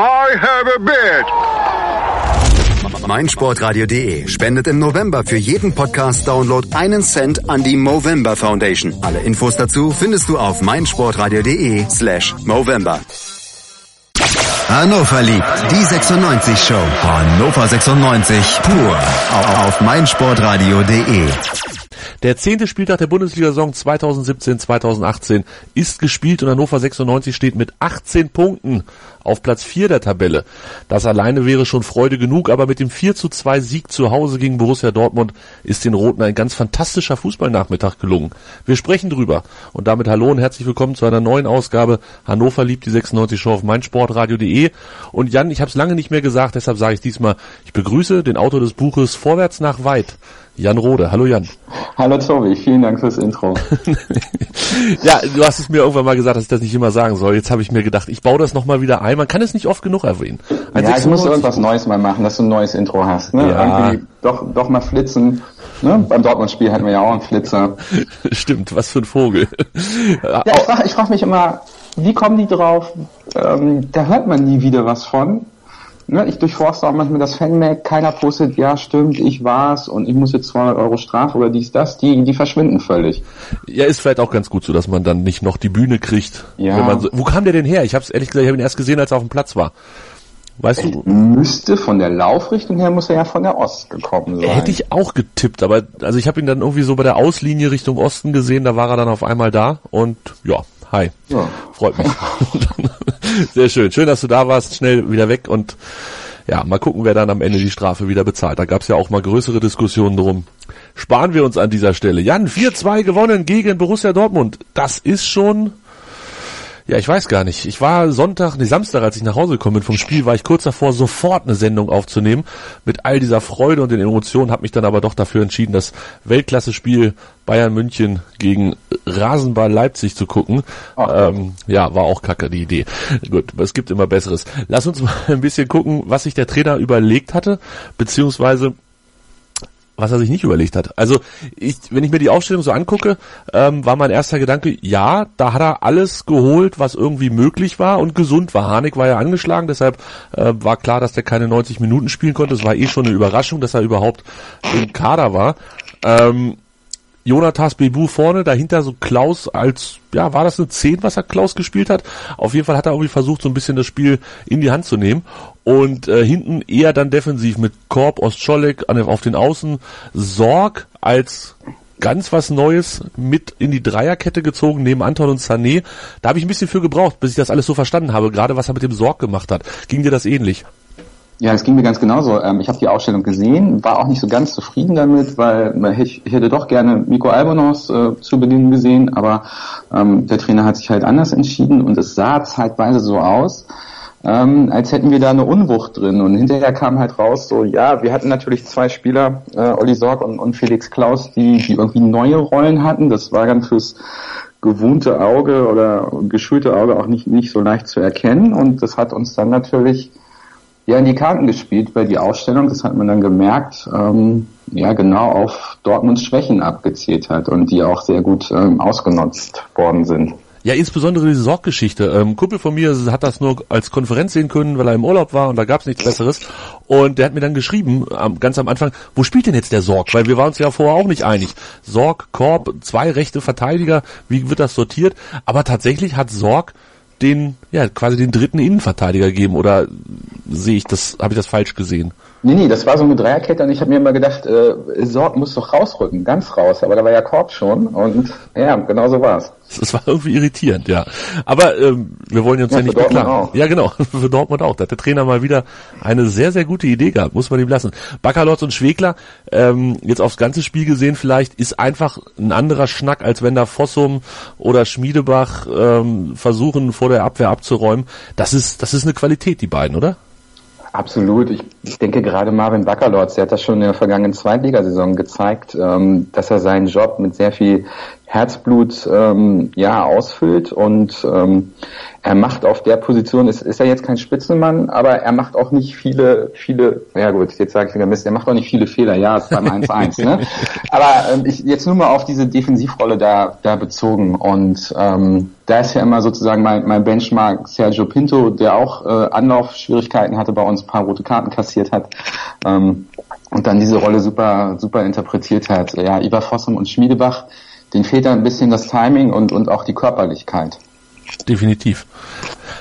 I have a bitch. meinsportradio.de spendet im November für jeden Podcast-Download einen Cent an die Movember Foundation. Alle Infos dazu findest du auf meinsportradio.de slash Movember. Hannover liebt die 96 Show. Hannover 96 pur auf meinsportradio.de. Der zehnte Spieltag der Bundesliga-Saison 2017-2018 ist gespielt und Hannover 96 steht mit 18 Punkten auf Platz 4 der Tabelle. Das alleine wäre schon Freude genug, aber mit dem 4 zu 2 Sieg zu Hause gegen Borussia Dortmund ist den Roten ein ganz fantastischer Fußballnachmittag gelungen. Wir sprechen drüber und damit hallo und herzlich willkommen zu einer neuen Ausgabe Hannover liebt die 96 Show auf meinsportradio.de und Jan, ich habe es lange nicht mehr gesagt, deshalb sage ich diesmal, ich begrüße den Autor des Buches Vorwärts nach weit, Jan Rode. Hallo Jan. Hallo Tobi, vielen Dank fürs Intro. ja, du hast es mir irgendwann mal gesagt, dass ich das nicht immer sagen soll. Jetzt habe ich mir gedacht, ich baue das nochmal wieder ein. Man kann es nicht oft genug erwähnen. Ein ja, ich muss irgendwas Neues mal machen, dass du ein neues Intro hast. Ne? Ja. Irgendwie doch, doch mal flitzen. Ne? Beim Dortmund-Spiel hatten wir ja auch einen Flitzer. Stimmt, was für ein Vogel. Ja, ich frage frag mich immer, wie kommen die drauf? Ähm, da hört man nie wieder was von ne, ich durchforste auch manchmal das Fanmag, keiner postet, ja stimmt, ich war's und ich muss jetzt 200 Euro Strafe oder dies, das, die, die verschwinden völlig. Ja, ist vielleicht auch ganz gut so, dass man dann nicht noch die Bühne kriegt. Ja. So, wo kam der denn her? Ich habe es ehrlich gesagt, ich habe ihn erst gesehen, als er auf dem Platz war. Weißt du? Müsste von der Laufrichtung her muss er ja von der Ost gekommen sein. Hätte ich auch getippt, aber also ich habe ihn dann irgendwie so bei der Auslinie Richtung Osten gesehen, da war er dann auf einmal da und ja, hi. Ja. Freut mich. Sehr schön. Schön, dass du da warst. Schnell wieder weg und ja, mal gucken, wer dann am Ende die Strafe wieder bezahlt. Da gab es ja auch mal größere Diskussionen drum. Sparen wir uns an dieser Stelle. Jan, 4-2 gewonnen gegen Borussia Dortmund. Das ist schon ja, ich weiß gar nicht. Ich war Sonntag, nee, Samstag, als ich nach Hause gekommen bin vom Spiel, war ich kurz davor, sofort eine Sendung aufzunehmen mit all dieser Freude und den Emotionen, habe mich dann aber doch dafür entschieden, das Weltklasse-Spiel Bayern München gegen Rasenball Leipzig zu gucken. Ähm, ja, war auch kacke die Idee. Gut, es gibt immer Besseres. Lass uns mal ein bisschen gucken, was sich der Trainer überlegt hatte, beziehungsweise was er sich nicht überlegt hat. Also ich, wenn ich mir die Aufstellung so angucke, ähm, war mein erster Gedanke, ja, da hat er alles geholt, was irgendwie möglich war und gesund war. Harnik war ja angeschlagen, deshalb äh, war klar, dass der keine 90 Minuten spielen konnte. Es war eh schon eine Überraschung, dass er überhaupt im Kader war. Ähm, Jonathas Bebu vorne, dahinter so Klaus als, ja, war das eine 10, was er Klaus gespielt hat? Auf jeden Fall hat er irgendwie versucht, so ein bisschen das Spiel in die Hand zu nehmen. Und äh, hinten eher dann defensiv mit Korb, Ostscholek auf den Außen, Sorg als ganz was Neues mit in die Dreierkette gezogen, neben Anton und Sané. Da habe ich ein bisschen für gebraucht, bis ich das alles so verstanden habe, gerade was er mit dem Sorg gemacht hat. Ging dir das ähnlich? Ja, es ging mir ganz genauso. Ähm, ich habe die Ausstellung gesehen, war auch nicht so ganz zufrieden damit, weil ich, ich hätte doch gerne Miko Albonos äh, zu Beginn gesehen, aber ähm, der Trainer hat sich halt anders entschieden und es sah zeitweise so aus, ähm, als hätten wir da eine Unwucht drin. Und hinterher kam halt raus, so ja, wir hatten natürlich zwei Spieler, äh, Olli Sorg und, und Felix Klaus, die, die irgendwie neue Rollen hatten. Das war dann fürs gewohnte Auge oder geschulte Auge auch nicht, nicht so leicht zu erkennen. Und das hat uns dann natürlich ja in die Karten gespielt, weil die Ausstellung, das hat man dann gemerkt, ähm, ja genau auf Dortmunds Schwächen abgezielt hat und die auch sehr gut ähm, ausgenutzt worden sind. Ja, insbesondere diese Sorggeschichte. Ähm, Kumpel von mir hat das nur als Konferenz sehen können, weil er im Urlaub war und da gab es nichts Besseres. Und der hat mir dann geschrieben, ganz am Anfang, wo spielt denn jetzt der Sorg? Weil wir waren uns ja vorher auch nicht einig. Sorg, Korb, zwei rechte Verteidiger, wie wird das sortiert? Aber tatsächlich hat Sorg den, ja, quasi den dritten Innenverteidiger geben oder sehe ich das, habe ich das falsch gesehen? Nee, nee, das war so eine Dreierkette und ich habe mir immer gedacht, äh, Sorg muss doch rausrücken, ganz raus, aber da war ja Korb schon und ja, genau so war's. Das war irgendwie irritierend, ja. Aber ähm, wir wollen uns ja, ja nicht beklagen. Ja, genau, für Dortmund auch. Da hat der Trainer mal wieder eine sehr, sehr gute Idee gehabt, muss man ihm lassen. Baccalords und Schwegler, ähm, jetzt aufs ganze Spiel gesehen vielleicht, ist einfach ein anderer Schnack, als wenn da Fossum oder Schmiedebach ähm, versuchen, vor der Abwehr abzuräumen. Das ist, das ist eine Qualität, die beiden, oder? Absolut. Ich, denke gerade Marvin Baccalords, der hat das schon in der vergangenen Zweitligasaison gezeigt, ähm, dass er seinen Job mit sehr viel Herzblut ähm, ja ausfüllt und ähm, er macht auf der Position, ist, ist er jetzt kein Spitzenmann, aber er macht auch nicht viele, viele, ja gut, jetzt sage ich wieder Mist, er macht auch nicht viele Fehler, ja, ist beim 1-1, ne? Aber ähm, ich jetzt nur mal auf diese Defensivrolle da, da bezogen und ähm, da ist ja immer sozusagen mein, mein Benchmark Sergio Pinto, der auch äh, Anlaufschwierigkeiten hatte, bei uns ein paar rote Karten kassiert hat. Ähm, und dann diese Rolle super, super interpretiert hat. Ja, Ivar Fossum und Schmiedebach, den fehlt da ein bisschen das Timing und, und auch die Körperlichkeit. Definitiv.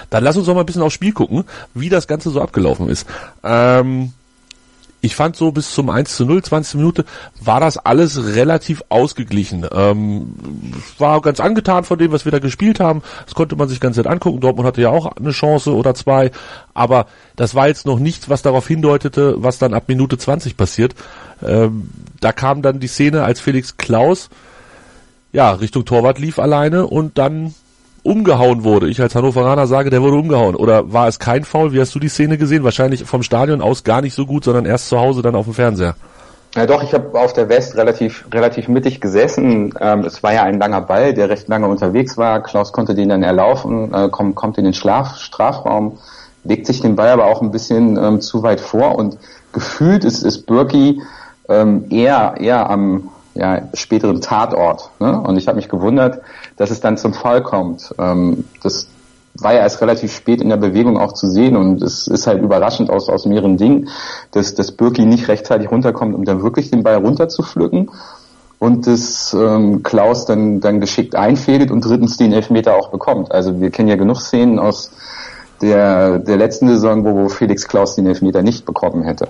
Dann lass uns doch mal ein bisschen aufs Spiel gucken, wie das Ganze so abgelaufen ist. Ähm, ich fand so bis zum 1 zu 0, 20 Minute, war das alles relativ ausgeglichen. Ähm, war ganz angetan von dem, was wir da gespielt haben. Das konnte man sich ganz nett angucken. Dortmund hatte ja auch eine Chance oder zwei. Aber das war jetzt noch nichts, was darauf hindeutete, was dann ab Minute 20 passiert. Ähm, da kam dann die Szene, als Felix Klaus ja, Richtung Torwart lief alleine und dann umgehauen wurde. Ich als Hannoveraner sage, der wurde umgehauen. Oder war es kein Foul? Wie hast du die Szene gesehen? Wahrscheinlich vom Stadion aus gar nicht so gut, sondern erst zu Hause dann auf dem Fernseher. Ja doch, ich habe auf der West relativ relativ mittig gesessen. Ähm, es war ja ein langer Ball, der recht lange unterwegs war. Klaus konnte den dann erlaufen, äh, kommt, kommt in den Schlaf, Strafraum, legt sich den Ball aber auch ein bisschen ähm, zu weit vor und gefühlt ist, ist Birki ähm, eher eher am ja, späteren Tatort. Ne? Und ich habe mich gewundert, dass es dann zum Fall kommt. Ähm, das war ja erst relativ spät in der Bewegung auch zu sehen und es ist halt überraschend aus, aus mehreren Dingen, dass, dass Birki nicht rechtzeitig runterkommt, um dann wirklich den Ball runterzupflücken und dass ähm, Klaus dann, dann geschickt einfädelt und drittens den Elfmeter auch bekommt. Also wir kennen ja genug Szenen aus der, der letzten Saison, wo, wo Felix Klaus den Elfmeter nicht bekommen hätte.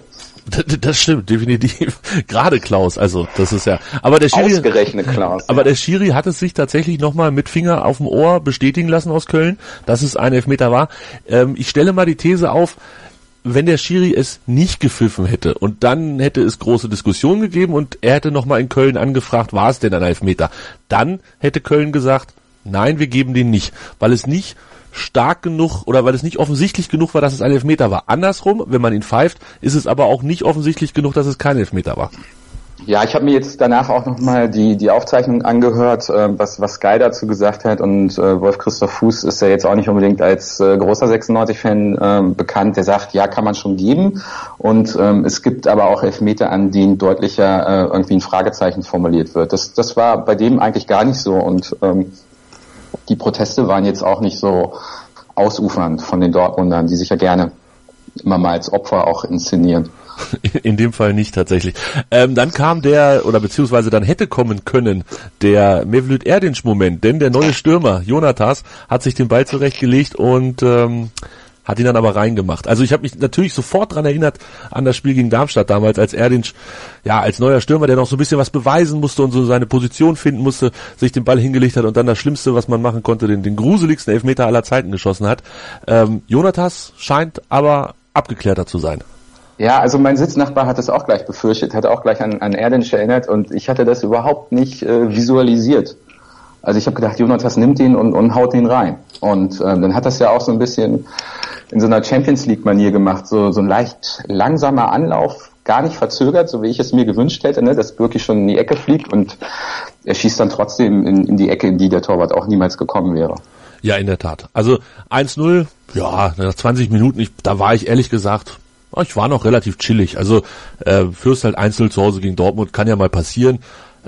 Das stimmt, definitiv. Gerade Klaus, also das ist ja. Aber der Schiri, Ausgerechnet Klaus. Aber ja. der Schiri hat es sich tatsächlich nochmal mit Finger auf dem Ohr bestätigen lassen aus Köln, dass es ein Elfmeter war. Ähm, ich stelle mal die These auf, wenn der Schiri es nicht gepfiffen hätte und dann hätte es große Diskussionen gegeben und er hätte nochmal in Köln angefragt, war es denn ein Elfmeter? Dann hätte Köln gesagt, nein, wir geben den nicht, weil es nicht stark genug oder weil es nicht offensichtlich genug war, dass es ein Elfmeter war. Andersrum, wenn man ihn pfeift, ist es aber auch nicht offensichtlich genug, dass es kein Elfmeter war. Ja, ich habe mir jetzt danach auch nochmal die, die Aufzeichnung angehört, äh, was, was Sky dazu gesagt hat und äh, Wolf Christoph Fuß ist ja jetzt auch nicht unbedingt als äh, großer 96-Fan äh, bekannt, der sagt, ja, kann man schon geben und ähm, es gibt aber auch Elfmeter, an denen deutlicher äh, irgendwie ein Fragezeichen formuliert wird. Das, das war bei dem eigentlich gar nicht so und ähm, die Proteste waren jetzt auch nicht so ausufernd von den Dortmundern, die sich ja gerne immer mal als Opfer auch inszenieren. In dem Fall nicht tatsächlich. Ähm, dann kam der, oder beziehungsweise dann hätte kommen können, der Mevlüt Erdinsch-Moment, denn der neue Stürmer, Jonatas, hat sich den Ball zurechtgelegt und ähm, hat ihn dann aber reingemacht. Also ich habe mich natürlich sofort dran erinnert an das Spiel gegen Darmstadt damals, als Erdinch, ja, als neuer Stürmer, der noch so ein bisschen was beweisen musste und so seine Position finden musste, sich den Ball hingelegt hat und dann das Schlimmste, was man machen konnte, den, den gruseligsten Elfmeter aller Zeiten geschossen hat. Ähm, Jonathas scheint aber abgeklärter zu sein. Ja, also mein Sitznachbar hat das auch gleich befürchtet, hat auch gleich an, an Erdinch erinnert und ich hatte das überhaupt nicht äh, visualisiert. Also ich habe gedacht, Jonathas nimmt ihn und, und haut ihn rein. Und ähm, dann hat das ja auch so ein bisschen in so einer Champions League-Manier gemacht, so, so ein leicht langsamer Anlauf, gar nicht verzögert, so wie ich es mir gewünscht hätte, ne, dass Birki schon in die Ecke fliegt und er schießt dann trotzdem in, in die Ecke, in die der Torwart auch niemals gekommen wäre. Ja, in der Tat. Also 1-0, ja, nach 20 Minuten, ich, da war ich ehrlich gesagt, ich war noch relativ chillig. Also äh, Fürst halt 1-0 zu Hause gegen Dortmund, kann ja mal passieren.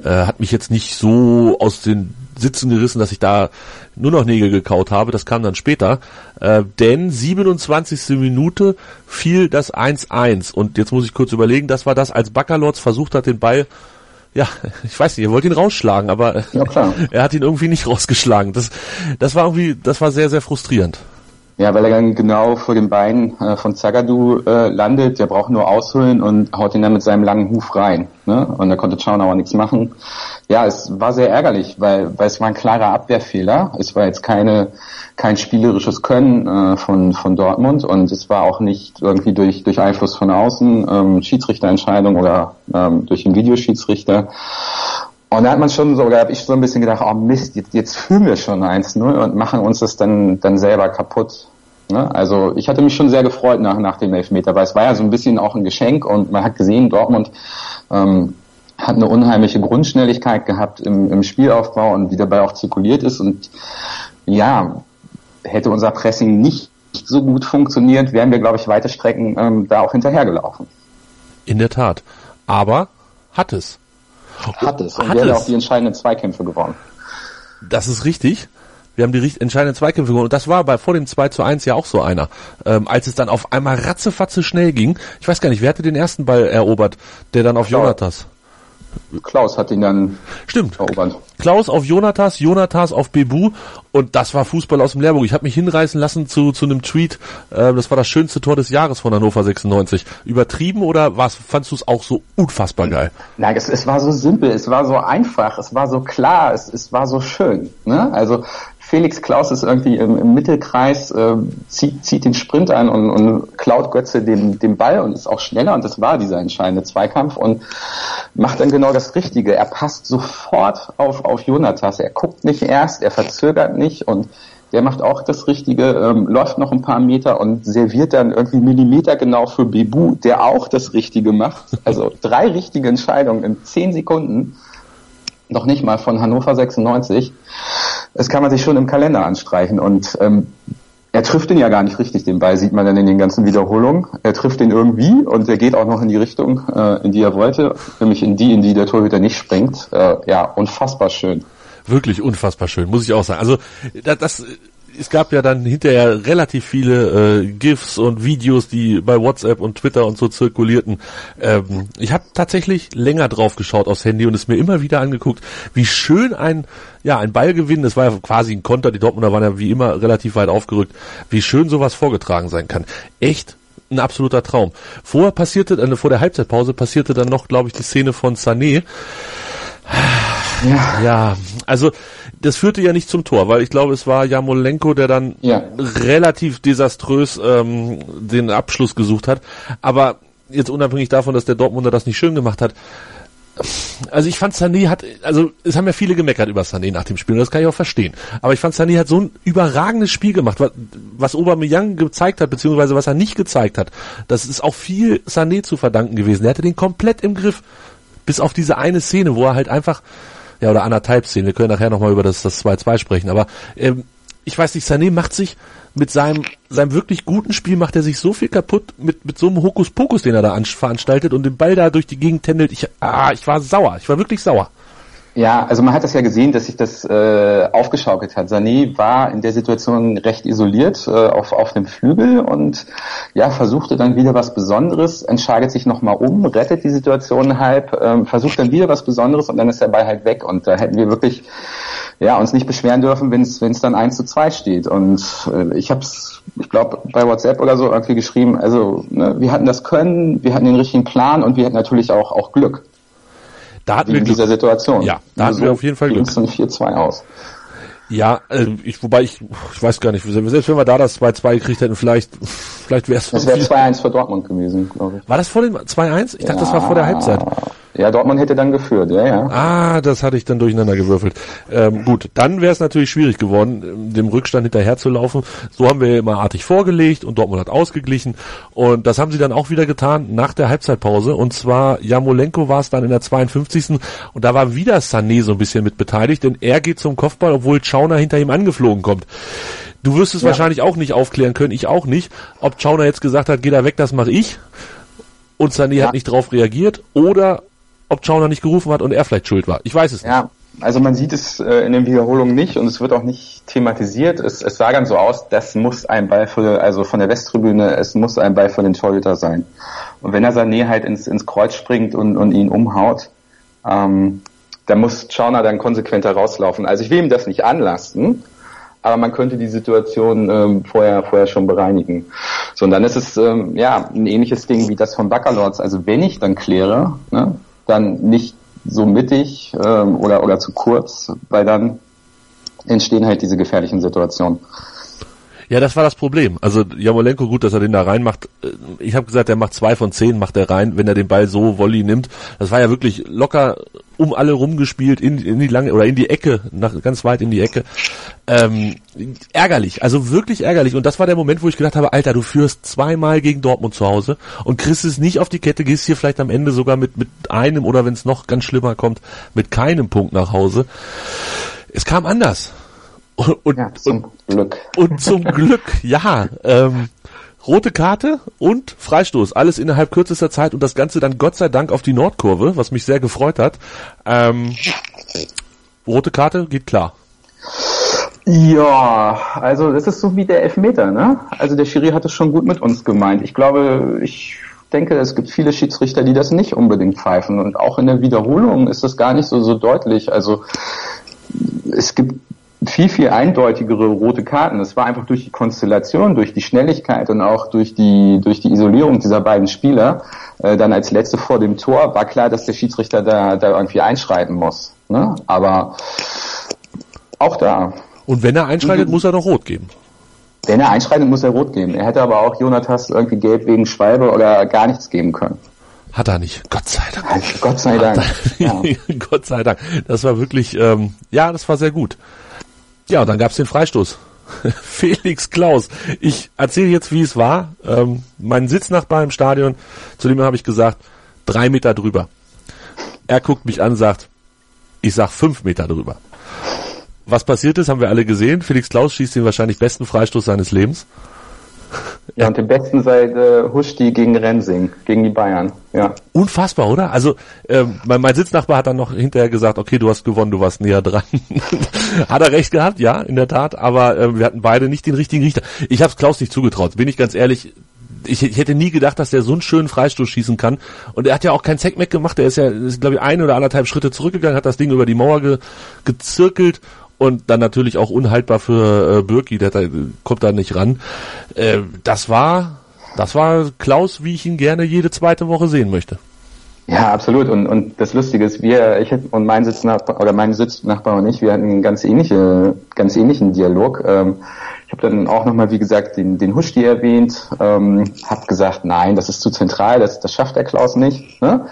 Äh, hat mich jetzt nicht so aus den Sitzen gerissen, dass ich da nur noch Nägel gekaut habe. Das kam dann später. Äh, denn 27. Minute fiel das 1-1. Und jetzt muss ich kurz überlegen, das war das, als Baccalords versucht hat, den Ball ja, ich weiß nicht, er wollte ihn rausschlagen, aber ja, er hat ihn irgendwie nicht rausgeschlagen. Das, das war irgendwie, das war sehr, sehr frustrierend. Ja, weil er dann genau vor den Beinen äh, von Zagadou äh, landet. Der braucht nur ausholen und haut ihn dann mit seinem langen Huf rein. Ne? Und da konnte Schauner auch nichts machen. Ja, es war sehr ärgerlich, weil, weil es war ein klarer Abwehrfehler. Es war jetzt keine kein spielerisches Können äh, von von Dortmund und es war auch nicht irgendwie durch durch Einfluss von außen, ähm, Schiedsrichterentscheidung oder ähm, durch den Videoschiedsrichter. Und da hat man schon so, oder habe ich so ein bisschen gedacht, oh Mist, jetzt, jetzt fühlen wir schon 1-0 und machen uns das dann, dann selber kaputt. Ne? Also ich hatte mich schon sehr gefreut nach, nach dem Elfmeter, weil es war ja so ein bisschen auch ein Geschenk und man hat gesehen, Dortmund ähm, hat eine unheimliche Grundschnelligkeit gehabt im, im Spielaufbau und wie dabei auch zirkuliert ist. Und ja, hätte unser Pressing nicht so gut funktioniert, wären wir, glaube ich, weite Strecken ähm, da auch hinterhergelaufen. In der Tat. Aber hat es. Hat es. Und hat wir haben auch die entscheidenden Zweikämpfe gewonnen. Das ist richtig. Wir haben die entscheidenden Zweikämpfe gewonnen. Und das war bei vor dem 2 zu 1 ja auch so einer. Ähm, als es dann auf einmal ratzefatze schnell ging. Ich weiß gar nicht, wer hatte den ersten Ball erobert, der dann auf Klar. Klaus hat ihn dann Stimmt. erobert. Klaus auf Jonathas, Jonathas auf Bebu und das war Fußball aus dem Lehrbuch. Ich habe mich hinreißen lassen zu, zu einem Tweet, äh, das war das schönste Tor des Jahres von Hannover 96. Übertrieben oder was fandst du es auch so unfassbar geil? Nein, es, es war so simpel, es war so einfach, es war so klar, es, es war so schön. Ne? Also Felix Klaus ist irgendwie im, im Mittelkreis, äh, zieht, zieht den Sprint an und, und klaut Götze den, den Ball und ist auch schneller und das war dieser entscheidende Zweikampf und macht dann genau das Richtige. Er passt sofort auf, auf Jonathas. Er guckt nicht erst, er verzögert nicht und der macht auch das Richtige, ähm, läuft noch ein paar Meter und serviert dann irgendwie Millimeter genau für Bebu, der auch das Richtige macht. Also drei richtige Entscheidungen in zehn Sekunden noch nicht mal von Hannover 96. Das kann man sich schon im Kalender anstreichen und ähm, er trifft den ja gar nicht richtig, den Ball sieht man dann in den ganzen Wiederholungen. Er trifft den irgendwie und er geht auch noch in die Richtung, äh, in die er wollte, nämlich in die, in die der Torhüter nicht springt. Äh, ja, unfassbar schön. Wirklich unfassbar schön, muss ich auch sagen. Also das, das es gab ja dann hinterher relativ viele äh, GIFs und Videos, die bei WhatsApp und Twitter und so zirkulierten. Ähm, ich habe tatsächlich länger drauf geschaut aufs Handy und es mir immer wieder angeguckt, wie schön ein ja ein Ballgewinn, das war ja quasi ein Konter, die Dortmunder waren ja wie immer relativ weit aufgerückt, wie schön sowas vorgetragen sein kann. Echt ein absoluter Traum. Vorher passierte, äh, vor der Halbzeitpause passierte dann noch, glaube ich, die Szene von Sané. Ja. ja, also das führte ja nicht zum Tor, weil ich glaube, es war Jamolenko, der dann ja. relativ desaströs ähm, den Abschluss gesucht hat. Aber jetzt unabhängig davon, dass der Dortmunder das nicht schön gemacht hat, also ich fand Sané hat, also es haben ja viele gemeckert über Sané nach dem Spiel und das kann ich auch verstehen. Aber ich fand Sané hat so ein überragendes Spiel gemacht, was, was Aubameyang gezeigt hat, beziehungsweise was er nicht gezeigt hat. Das ist auch viel Sané zu verdanken gewesen. Er hatte den komplett im Griff. Bis auf diese eine Szene, wo er halt einfach, ja, oder anderthalb Szenen. Wir können nachher nochmal über das, das 2-2 sprechen. Aber ähm, ich weiß nicht, Sané macht sich mit seinem, seinem wirklich guten Spiel macht er sich so viel kaputt mit, mit so einem Hokuspokus, den er da veranstaltet und den Ball da durch die Gegend tändelt. Ich, ah, ich war sauer. Ich war wirklich sauer. Ja, also man hat das ja gesehen, dass sich das äh, aufgeschaukelt hat. Sané war in der Situation recht isoliert äh, auf, auf dem Flügel und ja, versuchte dann wieder was Besonderes, entscheidet sich nochmal um, rettet die Situation halb, äh, versucht dann wieder was Besonderes und dann ist der Ball halt weg. Und da hätten wir wirklich ja, uns nicht beschweren dürfen, wenn es dann 1 zu 2 steht. Und äh, ich habe es, ich glaube, bei WhatsApp oder so irgendwie geschrieben, also ne, wir hatten das Können, wir hatten den richtigen Plan und wir hatten natürlich auch, auch Glück. Da hatten wir in dieser Situation. Ja, da hatten wir auf jeden Fall Glück. Glück. 4-2 aus. Ja, äh, ich, wobei ich, ich weiß gar nicht, selbst wenn wir da das 2-2 gekriegt hätten, vielleicht, vielleicht wäre es. Das wäre 2-1 für Dortmund gewesen, glaube ich. War das vor dem 2-1? Ich ja, dachte, das war vor der Halbzeit. Ja, Dortmund hätte dann geführt, ja, ja. Ah, das hatte ich dann durcheinander gewürfelt. Ähm, gut, dann wäre es natürlich schwierig geworden, dem Rückstand hinterher zu laufen. So haben wir immer artig vorgelegt und Dortmund hat ausgeglichen. Und das haben sie dann auch wieder getan nach der Halbzeitpause. Und zwar Jamolenko war es dann in der 52. Und da war wieder Sané so ein bisschen mit beteiligt, denn er geht zum Kopfball, obwohl Schauner hinter ihm angeflogen kommt. Du wirst es ja. wahrscheinlich auch nicht aufklären können, ich auch nicht, ob Schauner jetzt gesagt hat, geh da weg, das mache ich. Und Sané ja. hat nicht drauf reagiert oder ob Schauner nicht gerufen hat und er vielleicht schuld war. Ich weiß es nicht. Ja, also man sieht es äh, in den Wiederholungen nicht und es wird auch nicht thematisiert. Es, es sah dann so aus, das muss ein Ball für, also von der Westtribüne, es muss ein Ball für den Torhüter sein. Und wenn er Sané halt ins, ins Kreuz springt und, und ihn umhaut, ähm, dann muss Schauner dann konsequenter rauslaufen. Also ich will ihm das nicht anlasten, aber man könnte die Situation ähm, vorher vorher schon bereinigen. So und dann ist es ähm, ja ein ähnliches Ding wie das von Baccalords. Also wenn ich dann kläre, ne, dann nicht so mittig ähm, oder, oder zu kurz, weil dann entstehen halt diese gefährlichen Situationen. Ja, das war das Problem. Also Jamolenko, gut, dass er den da reinmacht. Äh, ich habe gesagt, er macht zwei von zehn, macht er rein, wenn er den Ball so Volley nimmt. Das war ja wirklich locker um alle rumgespielt, in, in die lange oder in die Ecke, nach, ganz weit in die Ecke. Ähm, ärgerlich, also wirklich ärgerlich. Und das war der Moment, wo ich gedacht habe, Alter, du führst zweimal gegen Dortmund zu Hause und kriegst es nicht auf die Kette, gehst hier vielleicht am Ende sogar mit, mit einem oder wenn es noch ganz schlimmer kommt, mit keinem Punkt nach Hause. Es kam anders. Und, und, ja, zum Glück. Und zum Glück, ja. Ähm, rote Karte und Freistoß. Alles innerhalb kürzester Zeit und das Ganze dann Gott sei Dank auf die Nordkurve, was mich sehr gefreut hat. Ähm, rote Karte geht klar. Ja, also das ist so wie der Elfmeter, ne? Also der Schiri hat es schon gut mit uns gemeint. Ich glaube, ich denke, es gibt viele Schiedsrichter, die das nicht unbedingt pfeifen und auch in der Wiederholung ist das gar nicht so so deutlich. Also es gibt viel, viel eindeutigere rote Karten. Es war einfach durch die Konstellation, durch die Schnelligkeit und auch durch die, durch die Isolierung dieser beiden Spieler, äh, dann als letzte vor dem Tor, war klar, dass der Schiedsrichter da, da irgendwie einschreiten muss. Ne? Aber auch da. Und wenn er einschreitet, mhm. muss er doch rot geben. Wenn er einschreitet, muss er rot geben. Er hätte aber auch Jonathas irgendwie gelb wegen Schwalbe oder gar nichts geben können. Hat er nicht. Gott sei Dank. Gott sei Dank. Ja. Gott sei Dank. Das war wirklich, ähm, ja, das war sehr gut. Ja, und dann gab's den Freistoß. Felix Klaus. Ich erzähle jetzt, wie es war. Ähm, mein Sitznachbar im Stadion, zu dem habe ich gesagt, drei Meter drüber. Er guckt mich an, sagt, ich sag fünf Meter drüber. Was passiert ist, haben wir alle gesehen. Felix Klaus schießt den wahrscheinlich besten Freistoß seines Lebens. Ja, und den besten seit äh, Huschti gegen Rensing, gegen die Bayern. Ja. Unfassbar, oder? Also äh, mein, mein Sitznachbar hat dann noch hinterher gesagt, okay, du hast gewonnen, du warst näher dran. hat er recht gehabt, ja, in der Tat, aber äh, wir hatten beide nicht den richtigen Richter. Ich habe Klaus nicht zugetraut, bin ich ganz ehrlich. Ich, ich hätte nie gedacht, dass der so einen schönen Freistoß schießen kann. Und er hat ja auch kein Zackmeck gemacht. Er ist ja, ist, glaube ich, ein oder anderthalb Schritte zurückgegangen, hat das Ding über die Mauer ge, gezirkelt und dann natürlich auch unhaltbar für äh, Birki, der da, kommt da nicht ran. Äh, das war, das war Klaus, wie ich ihn gerne jede zweite Woche sehen möchte. Ja, absolut. Und, und das Lustige ist, wir, ich und mein Sitznachbar oder mein Sitznachbar und ich, wir hatten einen ganz ähnliche, ganz ähnlichen Dialog. Ähm, ich habe dann auch nochmal, wie gesagt, den, den Huschti erwähnt, ähm, habe gesagt, nein, das ist zu zentral, das, das schafft der Klaus nicht. Ne?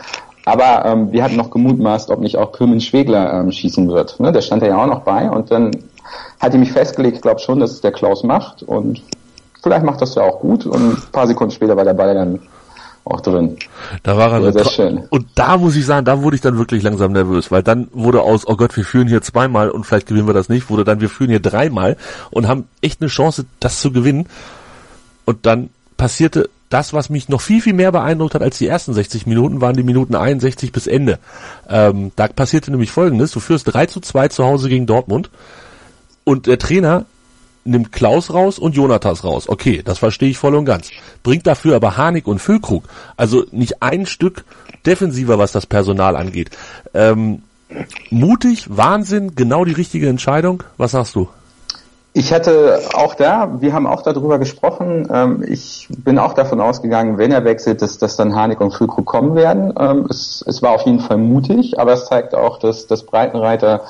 Aber ähm, wir hatten noch gemutmaßt, ob nicht auch Pirmin Schwegler ähm, schießen wird. Ne? Der stand ja auch noch bei und dann hat die mich festgelegt, ich glaube schon, dass es der Klaus macht und vielleicht macht das ja auch gut und ein paar Sekunden später war der Ball dann auch drin. Da war er sehr schön. Und da muss ich sagen, da wurde ich dann wirklich langsam nervös, weil dann wurde aus, oh Gott, wir führen hier zweimal und vielleicht gewinnen wir das nicht, wurde dann, wir führen hier dreimal und haben echt eine Chance, das zu gewinnen. Und dann passierte das, was mich noch viel, viel mehr beeindruckt hat als die ersten 60 Minuten, waren die Minuten 61 bis Ende. Ähm, da passierte nämlich Folgendes, du führst 3 zu 2 zu Hause gegen Dortmund und der Trainer nimmt Klaus raus und Jonathas raus. Okay, das verstehe ich voll und ganz. Bringt dafür aber Harnik und Füllkrug, also nicht ein Stück defensiver, was das Personal angeht. Ähm, mutig, Wahnsinn, genau die richtige Entscheidung. Was sagst du? Ich hatte auch da, wir haben auch darüber gesprochen, ähm, ich bin auch davon ausgegangen, wenn er wechselt, dass, dass dann Harnik und Füllkrug kommen werden. Ähm, es, es war auf jeden Fall mutig, aber es zeigt auch, dass, dass Breitenreiter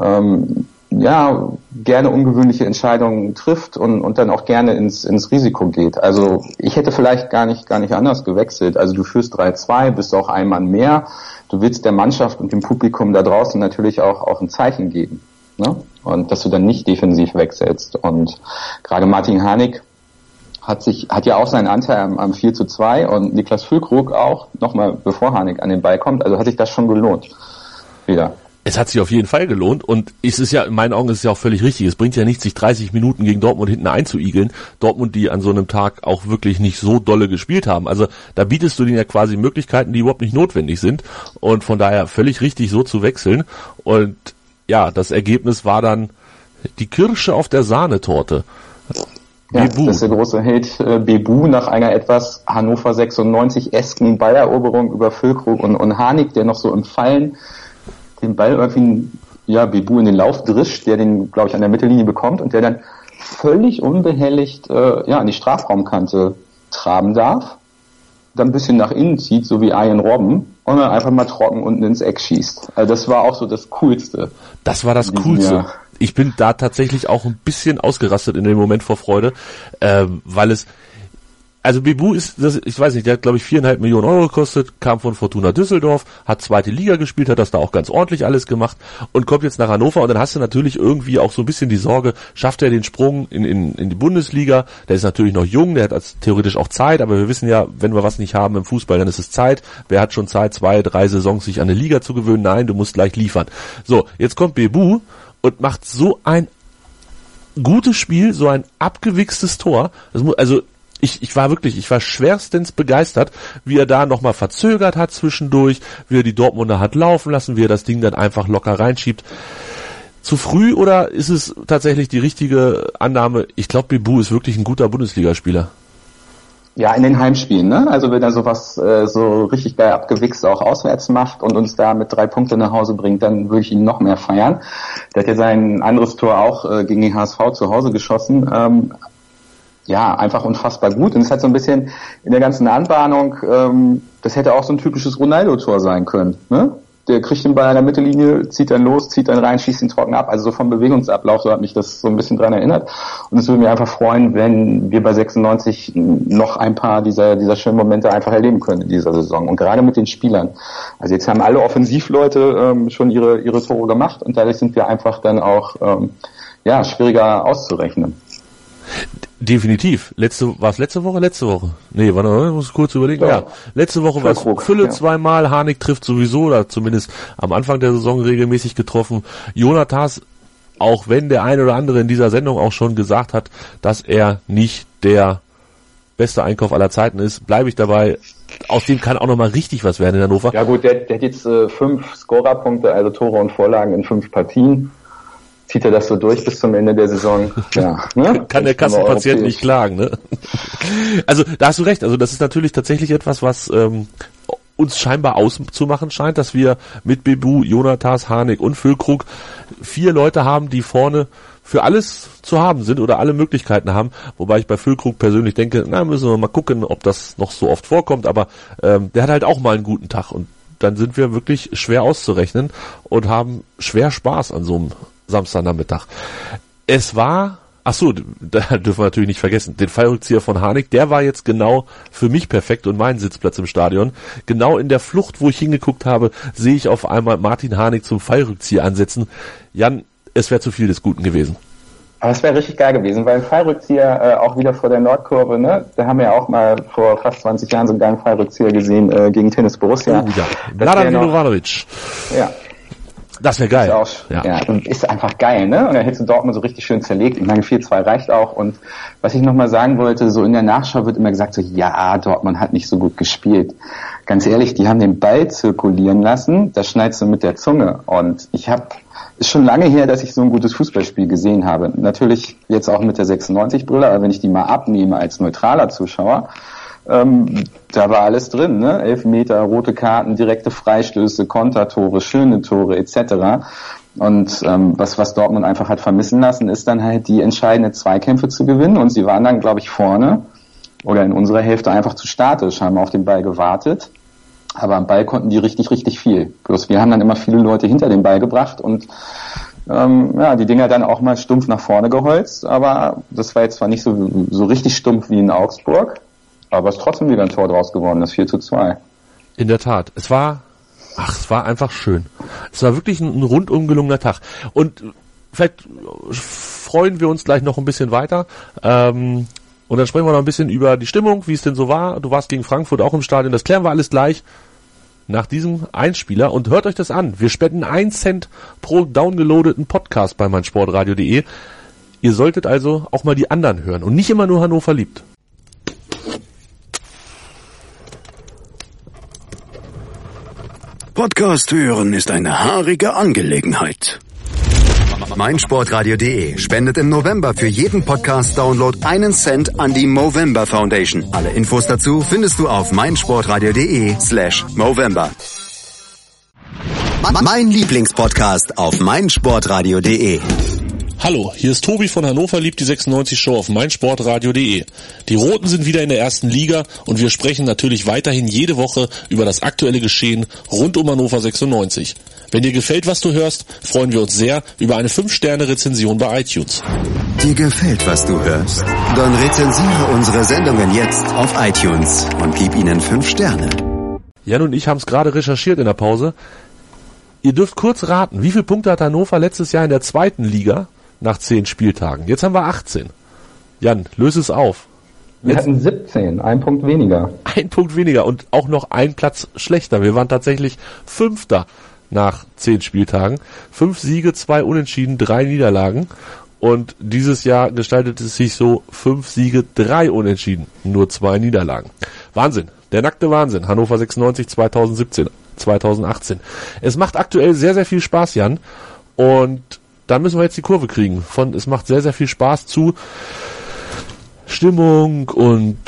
ähm, ja gerne ungewöhnliche Entscheidungen trifft und, und dann auch gerne ins, ins Risiko geht. Also ich hätte vielleicht gar nicht gar nicht anders gewechselt. Also du führst 3-2, bist auch ein Mann mehr. Du willst der Mannschaft und dem Publikum da draußen natürlich auch, auch ein Zeichen geben. Ne? Und dass du dann nicht defensiv wegsetzt. Und gerade Martin Hanig hat sich, hat ja auch seinen Anteil am, am 4 zu 2 und Niklas Füllkrug auch, nochmal bevor Hanig an den Ball kommt. Also hat sich das schon gelohnt. Wieder. Es hat sich auf jeden Fall gelohnt und es ist ja, in meinen Augen ist es ja auch völlig richtig. Es bringt ja nichts, sich 30 Minuten gegen Dortmund hinten einzuigeln. Dortmund, die an so einem Tag auch wirklich nicht so dolle gespielt haben. Also da bietest du denen ja quasi Möglichkeiten, die überhaupt nicht notwendig sind. Und von daher völlig richtig, so zu wechseln. Und ja, das Ergebnis war dann die Kirsche auf der Sahnetorte. Ja, Bebu. das ist der große Held äh, Bebu nach einer etwas Hannover 96-esken Balleroberung über Füllkrug und, und Hanik, der noch so im Fallen den Ball irgendwie ja, Bebu in den Lauf drischt, der den, glaube ich, an der Mittellinie bekommt und der dann völlig unbehelligt äh, ja, an die Strafraumkante traben darf, dann ein bisschen nach innen zieht, so wie Ian Robben und dann einfach mal trocken unten ins Eck schießt. Also das war auch so das Coolste. Das war das Coolste. Jahr. Ich bin da tatsächlich auch ein bisschen ausgerastet in dem Moment vor Freude, äh, weil es also Bebu ist, das, ich weiß nicht, der hat glaube ich viereinhalb Millionen Euro gekostet, kam von Fortuna Düsseldorf, hat zweite Liga gespielt, hat das da auch ganz ordentlich alles gemacht und kommt jetzt nach Hannover und dann hast du natürlich irgendwie auch so ein bisschen die Sorge, schafft er den Sprung in, in, in die Bundesliga? Der ist natürlich noch jung, der hat als theoretisch auch Zeit, aber wir wissen ja, wenn wir was nicht haben im Fußball, dann ist es Zeit. Wer hat schon Zeit, zwei, drei Saisons sich an eine Liga zu gewöhnen? Nein, du musst gleich liefern. So, jetzt kommt Bebu und macht so ein gutes Spiel, so ein abgewichstes Tor. Muss, also ich, ich war wirklich, ich war schwerstens begeistert, wie er da nochmal verzögert hat zwischendurch, wie er die Dortmunder hat laufen lassen, wie er das Ding dann einfach locker reinschiebt. Zu früh oder ist es tatsächlich die richtige Annahme? Ich glaube, Bibu ist wirklich ein guter Bundesligaspieler. Ja, in den Heimspielen, ne? Also wenn er sowas äh, so richtig geil abgewichst auch auswärts macht und uns da mit drei Punkten nach Hause bringt, dann würde ich ihn noch mehr feiern. Der hat ja sein anderes Tor auch äh, gegen den HSV zu Hause geschossen. Ähm, ja, einfach unfassbar gut. Und es hat so ein bisschen in der ganzen Anbahnung, ähm, das hätte auch so ein typisches Ronaldo-Tor sein können. Ne? der kriegt den Ball an der Mittellinie, zieht dann los, zieht dann rein, schießt ihn trocken ab. Also so vom Bewegungsablauf, so hat mich das so ein bisschen dran erinnert. Und es würde mich einfach freuen, wenn wir bei 96 noch ein paar dieser, dieser schönen Momente einfach erleben können in dieser Saison. Und gerade mit den Spielern. Also jetzt haben alle Offensivleute ähm, schon ihre, ihre Tore gemacht und dadurch sind wir einfach dann auch ähm, ja, schwieriger auszurechnen. Definitiv. Letzte, war es letzte Woche? Letzte Woche. Nee, warte mal, ich muss kurz überlegen. Ja, ja letzte Woche war es Fülle ja. zweimal, Harnik trifft sowieso, oder zumindest am Anfang der Saison regelmäßig getroffen. Jonathas, auch wenn der eine oder andere in dieser Sendung auch schon gesagt hat, dass er nicht der beste Einkauf aller Zeiten ist, bleibe ich dabei. Aus dem kann auch nochmal richtig was werden in Hannover. Ja gut, der, der hat jetzt äh, fünf Scorerpunkte, also Tore und Vorlagen in fünf Partien zieht er das so durch bis zum Ende der Saison. Ja, ne? Kann der Kassenpatient nicht klagen. Ne? Also da hast du recht. Also das ist natürlich tatsächlich etwas, was ähm, uns scheinbar auszumachen scheint, dass wir mit Bebu, Jonathas, Harnik und Füllkrug vier Leute haben, die vorne für alles zu haben sind oder alle Möglichkeiten haben, wobei ich bei Füllkrug persönlich denke, na müssen wir mal gucken, ob das noch so oft vorkommt, aber ähm, der hat halt auch mal einen guten Tag und dann sind wir wirklich schwer auszurechnen und haben schwer Spaß an so einem Samstagnachmittag. Es war, ach so, da dürfen wir natürlich nicht vergessen, den Fallrückzieher von Harnik, der war jetzt genau für mich perfekt und mein Sitzplatz im Stadion. Genau in der Flucht, wo ich hingeguckt habe, sehe ich auf einmal Martin Harnik zum Fallrückzieher ansetzen. Jan, es wäre zu viel des Guten gewesen. Aber es wäre richtig geil gewesen, weil ein Fallrückzieher äh, auch wieder vor der Nordkurve, ne? Da haben wir ja auch mal vor fast 20 Jahren so einen geilen Fallrückzieher gesehen äh, gegen Tennis Borussia. Oh ja, Nadan. Ja, das wäre geil. Ist auch, ja. ja. und ist einfach geil, ne? Und er hätte Dortmund so richtig schön zerlegt. Ich meine, 4-2 reicht auch. Und was ich nochmal sagen wollte, so in der Nachschau wird immer gesagt, so, ja, Dortmund hat nicht so gut gespielt. Ganz ehrlich, die haben den Ball zirkulieren lassen, das schneidest du mit der Zunge. Und ich habe, ist schon lange her, dass ich so ein gutes Fußballspiel gesehen habe. Natürlich jetzt auch mit der 96-Brille, aber wenn ich die mal abnehme als neutraler Zuschauer, ähm, da war alles drin, ne? Elfmeter, rote Karten, direkte Freistöße, Kontertore, schöne Tore etc. Und ähm, was, was Dortmund einfach hat vermissen lassen, ist dann halt die entscheidenden Zweikämpfe zu gewinnen. Und sie waren dann, glaube ich, vorne oder in unserer Hälfte einfach zu statisch, haben auf den Ball gewartet. Aber am Ball konnten die richtig, richtig viel. Bloß wir haben dann immer viele Leute hinter den Ball gebracht und ähm, ja, die Dinger dann auch mal stumpf nach vorne geholzt. Aber das war jetzt zwar nicht so, so richtig stumpf wie in Augsburg, aber es ist trotzdem wieder ein Tor draus geworden, das 4 zu 2. In der Tat. Es war, ach, es war einfach schön. Es war wirklich ein, ein rundum gelungener Tag. Und vielleicht freuen wir uns gleich noch ein bisschen weiter. Ähm, und dann sprechen wir noch ein bisschen über die Stimmung, wie es denn so war. Du warst gegen Frankfurt auch im Stadion. Das klären wir alles gleich nach diesem Einspieler. Und hört euch das an. Wir spenden 1 Cent pro downgeloadeten Podcast bei meinsportradio.de. Ihr solltet also auch mal die anderen hören und nicht immer nur Hannover liebt. Podcast hören ist eine haarige Angelegenheit. meinsportradio.de spendet im November für jeden Podcast-Download einen Cent an die Movember Foundation. Alle Infos dazu findest du auf meinsportradio.de slash Movember. Mein Lieblingspodcast auf meinsportradio.de Hallo, hier ist Tobi von Hannover liebt die 96 Show auf meinsportradio.de. Die Roten sind wieder in der ersten Liga und wir sprechen natürlich weiterhin jede Woche über das aktuelle Geschehen rund um Hannover 96. Wenn dir gefällt, was du hörst, freuen wir uns sehr über eine 5-Sterne-Rezension bei iTunes. Dir gefällt, was du hörst? Dann rezensiere unsere Sendungen jetzt auf iTunes und gib ihnen 5 Sterne. Jan und ich haben es gerade recherchiert in der Pause. Ihr dürft kurz raten, wie viele Punkte hat Hannover letztes Jahr in der zweiten Liga? Nach zehn Spieltagen. Jetzt haben wir 18. Jan, löse es auf. Wir hatten 17, ein Punkt weniger. Ein Punkt weniger und auch noch ein Platz schlechter. Wir waren tatsächlich Fünfter nach zehn Spieltagen. Fünf Siege, zwei Unentschieden, drei Niederlagen. Und dieses Jahr gestaltet es sich so, fünf Siege, drei Unentschieden, nur zwei Niederlagen. Wahnsinn. Der nackte Wahnsinn. Hannover 96 2017, 2018. Es macht aktuell sehr, sehr viel Spaß, Jan. Und da müssen wir jetzt die Kurve kriegen. Von es macht sehr, sehr viel Spaß zu Stimmung und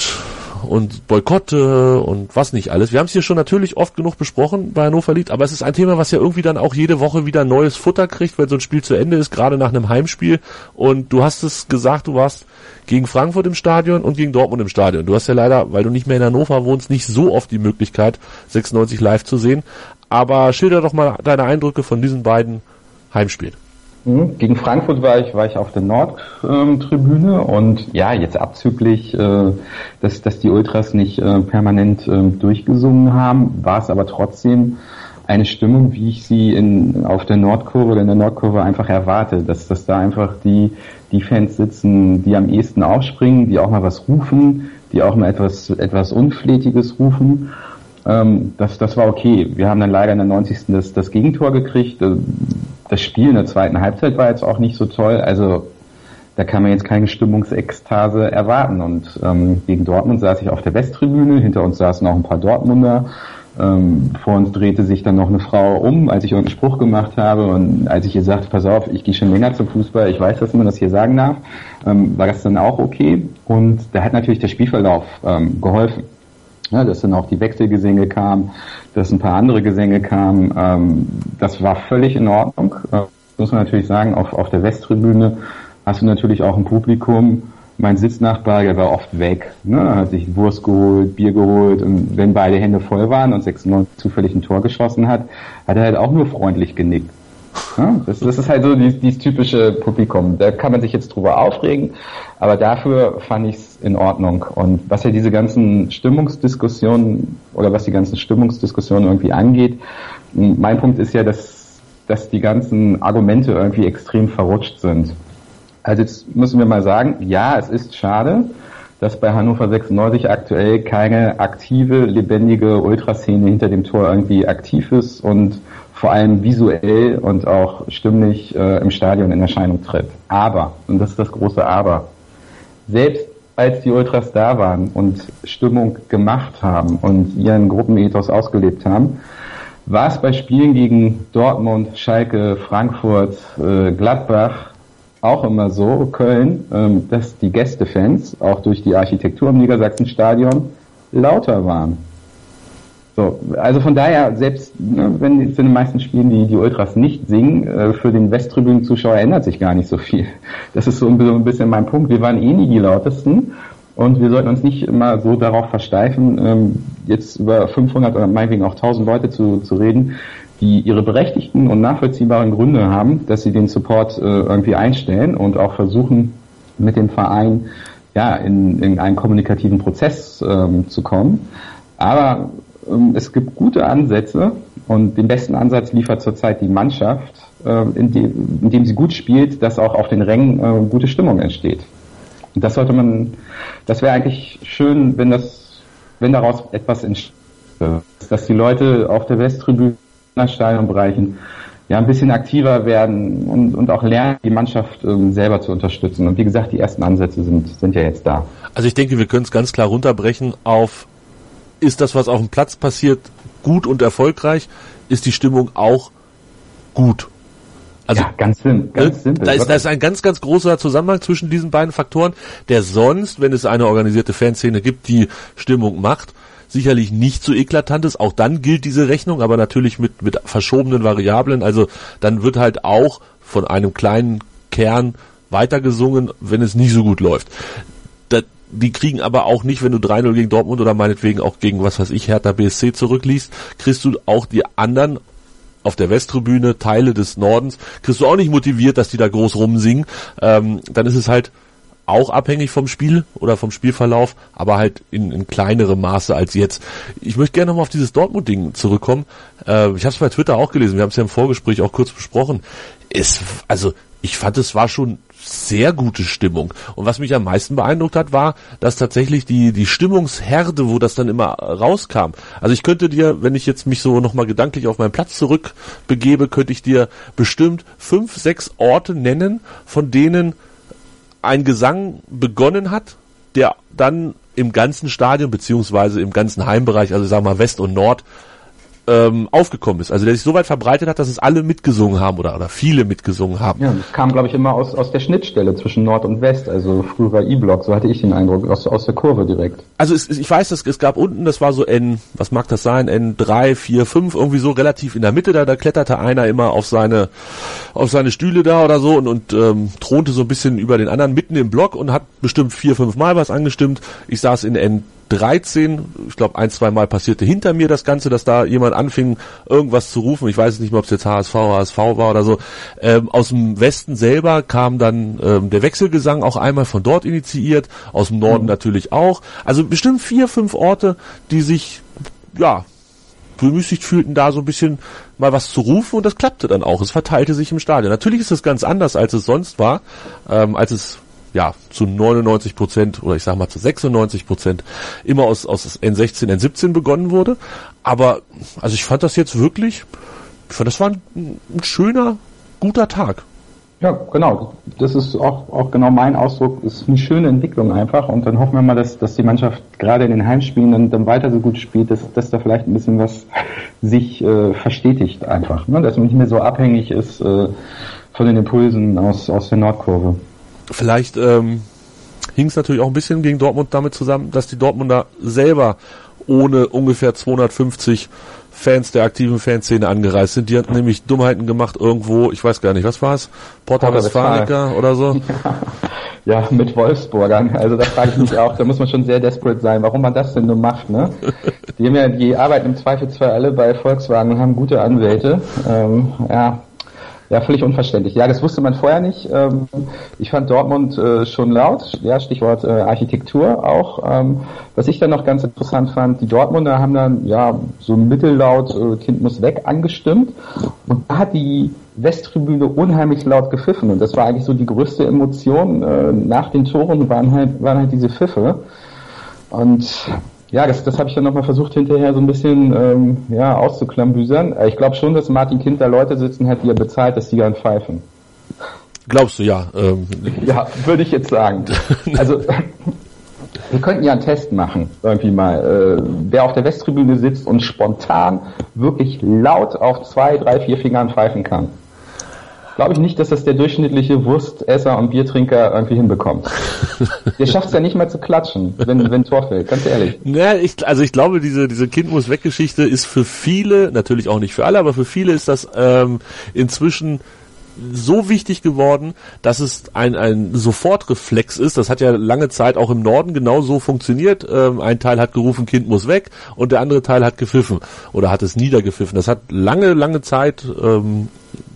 und Boykotte und was nicht alles. Wir haben es hier schon natürlich oft genug besprochen bei Hannover Lied, aber es ist ein Thema, was ja irgendwie dann auch jede Woche wieder neues Futter kriegt, weil so ein Spiel zu Ende ist, gerade nach einem Heimspiel. Und du hast es gesagt, du warst gegen Frankfurt im Stadion und gegen Dortmund im Stadion. Du hast ja leider, weil du nicht mehr in Hannover wohnst, nicht so oft die Möglichkeit, 96 live zu sehen. Aber schilder doch mal deine Eindrücke von diesen beiden Heimspielen. Mhm. Gegen Frankfurt war ich, war ich auf der Nordtribüne und ja, jetzt abzüglich, äh, dass, dass die Ultras nicht äh, permanent äh, durchgesungen haben, war es aber trotzdem eine Stimmung, wie ich sie in, auf der Nordkurve oder in der Nordkurve einfach erwarte, dass, dass da einfach die, die Fans sitzen, die am ehesten aufspringen, die auch mal was rufen, die auch mal etwas, etwas Unflätiges rufen. Ähm, das, das war okay. Wir haben dann leider in der 90. das, das Gegentor gekriegt. Äh, das Spiel in der zweiten Halbzeit war jetzt auch nicht so toll. Also da kann man jetzt keine Stimmungsekstase erwarten. Und ähm, gegen Dortmund saß ich auf der Westtribüne, hinter uns saßen auch ein paar Dortmunder. Ähm, vor uns drehte sich dann noch eine Frau um, als ich irgendeinen Spruch gemacht habe und als ich ihr sagte, pass auf, ich gehe schon länger zum Fußball, ich weiß, dass man das hier sagen darf, ähm, war das dann auch okay. Und da hat natürlich der Spielverlauf ähm, geholfen. Ja, dass dann auch die Wechselgesänge kamen, dass ein paar andere Gesänge kamen. Ähm, das war völlig in Ordnung. Äh, muss man natürlich sagen, auf, auf der Westtribüne hast du natürlich auch ein Publikum. Mein Sitznachbar, der war oft weg, ne, hat sich Wurst geholt, Bier geholt und wenn beide Hände voll waren und 96 zufällig ein Tor geschossen hat, hat er halt auch nur freundlich genickt. Ja, das, das, ist halt so dieses, dieses typische Publikum. Da kann man sich jetzt drüber aufregen, aber dafür fand ich es in Ordnung. Und was ja diese ganzen Stimmungsdiskussionen oder was die ganzen Stimmungsdiskussionen irgendwie angeht, mein Punkt ist ja, dass, dass die ganzen Argumente irgendwie extrem verrutscht sind. Also jetzt müssen wir mal sagen, ja, es ist schade, dass bei Hannover 96 aktuell keine aktive, lebendige Ultraszene hinter dem Tor irgendwie aktiv ist und vor allem visuell und auch stimmlich äh, im Stadion in Erscheinung tritt. Aber, und das ist das große Aber, selbst als die Ultras da waren und Stimmung gemacht haben und ihren Gruppenethos ausgelebt haben, war es bei Spielen gegen Dortmund, Schalke, Frankfurt, äh, Gladbach auch immer so, Köln, ähm, dass die Gästefans auch durch die Architektur im Niedersachsen-Stadion lauter waren. So, also von daher, selbst ne, wenn in den meisten Spielen die, die Ultras nicht singen, äh, für den Westtribünen-Zuschauer ändert sich gar nicht so viel. Das ist so ein, so ein bisschen mein Punkt. Wir waren eh nie die lautesten und wir sollten uns nicht immer so darauf versteifen, ähm, jetzt über 500 oder meinetwegen auch 1000 Leute zu, zu reden, die ihre berechtigten und nachvollziehbaren Gründe haben, dass sie den Support äh, irgendwie einstellen und auch versuchen, mit dem Verein ja, in, in einen kommunikativen Prozess ähm, zu kommen. Aber ähm, es gibt gute Ansätze und den besten Ansatz liefert zurzeit die Mannschaft, ähm, indem, indem sie gut spielt, dass auch auf den Rängen äh, gute Stimmung entsteht. Und das sollte man, das wäre eigentlich schön, wenn das, wenn daraus etwas entsteht, dass die Leute auf der Westtribüne, Stadionbereichen ja ein bisschen aktiver werden und, und auch lernen, die Mannschaft ähm, selber zu unterstützen. Und wie gesagt, die ersten Ansätze sind, sind ja jetzt da. Also ich denke, wir können es ganz klar runterbrechen auf ist das, was auf dem Platz passiert, gut und erfolgreich? Ist die Stimmung auch gut? Also, ja, ganz, sim ganz simpel. Da ist, da ist ein ganz, ganz großer Zusammenhang zwischen diesen beiden Faktoren, der sonst, wenn es eine organisierte Fanszene gibt, die Stimmung macht, sicherlich nicht so eklatant ist. Auch dann gilt diese Rechnung, aber natürlich mit, mit verschobenen Variablen. Also dann wird halt auch von einem kleinen Kern weitergesungen, wenn es nicht so gut läuft. Das, die kriegen aber auch nicht, wenn du 3-0 gegen Dortmund oder meinetwegen auch gegen, was weiß ich, Hertha BSC zurückliest, kriegst du auch die anderen auf der Westtribüne, Teile des Nordens, kriegst du auch nicht motiviert, dass die da groß rumsingen. Ähm, dann ist es halt auch abhängig vom Spiel oder vom Spielverlauf, aber halt in, in kleinerem Maße als jetzt. Ich möchte gerne nochmal auf dieses Dortmund-Ding zurückkommen. Äh, ich habe es bei Twitter auch gelesen, wir haben es ja im Vorgespräch auch kurz besprochen. Es, also ich fand, es war schon sehr gute Stimmung. Und was mich am meisten beeindruckt hat, war, dass tatsächlich die, die Stimmungsherde, wo das dann immer rauskam. Also ich könnte dir, wenn ich jetzt mich so nochmal gedanklich auf meinen Platz zurückbegebe, könnte ich dir bestimmt fünf, sechs Orte nennen, von denen ein Gesang begonnen hat, der dann im ganzen Stadion beziehungsweise im ganzen Heimbereich, also sagen wir mal West und Nord, ähm, aufgekommen ist. Also der sich so weit verbreitet hat, dass es alle mitgesungen haben oder, oder viele mitgesungen haben. Ja, das kam, glaube ich, immer aus, aus der Schnittstelle zwischen Nord und West, also früher E-Block, so hatte ich den Eindruck, aus, aus der Kurve direkt. Also es, ich weiß, es, es gab unten, das war so N, was mag das sein, N3, 4, 5, irgendwie so relativ in der Mitte, da, da kletterte einer immer auf seine, auf seine Stühle da oder so und, und ähm, thronte so ein bisschen über den anderen mitten im Block und hat bestimmt vier, fünf Mal was angestimmt. Ich saß in N 13, ich glaube ein, zwei Mal passierte hinter mir das Ganze, dass da jemand anfing, irgendwas zu rufen. Ich weiß nicht mehr, ob es jetzt HSV, HSV war oder so. Ähm, aus dem Westen selber kam dann ähm, der Wechselgesang auch einmal von dort initiiert, aus dem Norden mhm. natürlich auch. Also bestimmt vier, fünf Orte, die sich, ja, bemüßigt fühlten, da so ein bisschen mal was zu rufen und das klappte dann auch. Es verteilte sich im Stadion. Natürlich ist es ganz anders, als es sonst war, ähm, als es ja, zu 99 Prozent oder ich sag mal zu 96 Prozent immer aus, aus N16, N17 begonnen wurde. Aber, also ich fand das jetzt wirklich, ich fand das war ein, ein schöner, guter Tag. Ja, genau. Das ist auch, auch genau mein Ausdruck. Das ist eine schöne Entwicklung einfach. Und dann hoffen wir mal, dass, dass die Mannschaft gerade in den Heimspielen dann, dann weiter so gut spielt, dass, dass da vielleicht ein bisschen was sich äh, verstetigt einfach. Ne? Dass man nicht mehr so abhängig ist äh, von den Impulsen aus, aus der Nordkurve. Vielleicht ähm, hing es natürlich auch ein bisschen gegen Dortmund damit zusammen, dass die Dortmunder selber ohne ungefähr 250 Fans der aktiven Fanszene angereist sind. Die hatten nämlich Dummheiten gemacht irgendwo, ich weiß gar nicht, was war es? Porta Westfalica oder so? Ja. ja, mit Wolfsburgern. Also da frage ich mich auch, da muss man schon sehr desperate sein, warum man das denn nur macht, ne? Die haben ja, die arbeiten im Zweifelsfall alle bei Volkswagen und haben gute Anwälte. Ähm, ja, ja, völlig unverständlich. Ja, das wusste man vorher nicht. Ähm, ich fand Dortmund äh, schon laut, ja, Stichwort äh, Architektur auch. Ähm, was ich dann noch ganz interessant fand, die Dortmunder haben dann ja so mittellaut äh, Kind muss weg angestimmt und da hat die Westtribüne unheimlich laut gepfiffen und das war eigentlich so die größte Emotion nach den Toren waren halt waren halt diese Pfiffe und ja, das, das habe ich dann nochmal versucht hinterher so ein bisschen ähm, ja, auszuklambüsern. Äh, ich glaube schon, dass Martin Kind da Leute sitzen hat, die er bezahlt, dass sie gern pfeifen. Glaubst du, ja. Ähm. Ja, würde ich jetzt sagen. Also wir könnten ja einen Test machen, irgendwie mal, äh, wer auf der Westtribüne sitzt und spontan wirklich laut auf zwei, drei, vier Fingern pfeifen kann glaube ich nicht, dass das der durchschnittliche Wurstesser und Biertrinker irgendwie hinbekommt. der schafft es ja nicht mal zu klatschen, wenn, wenn Tor fällt, ganz ehrlich. Ja, ich, also ich glaube, diese, diese Kind muss weg Geschichte ist für viele, natürlich auch nicht für alle, aber für viele ist das ähm, inzwischen so wichtig geworden, dass es ein, ein Sofortreflex ist. Das hat ja lange Zeit auch im Norden genau so funktioniert. Ähm, ein Teil hat gerufen, Kind muss weg und der andere Teil hat gepfiffen oder hat es niedergepfiffen. Das hat lange, lange Zeit ähm,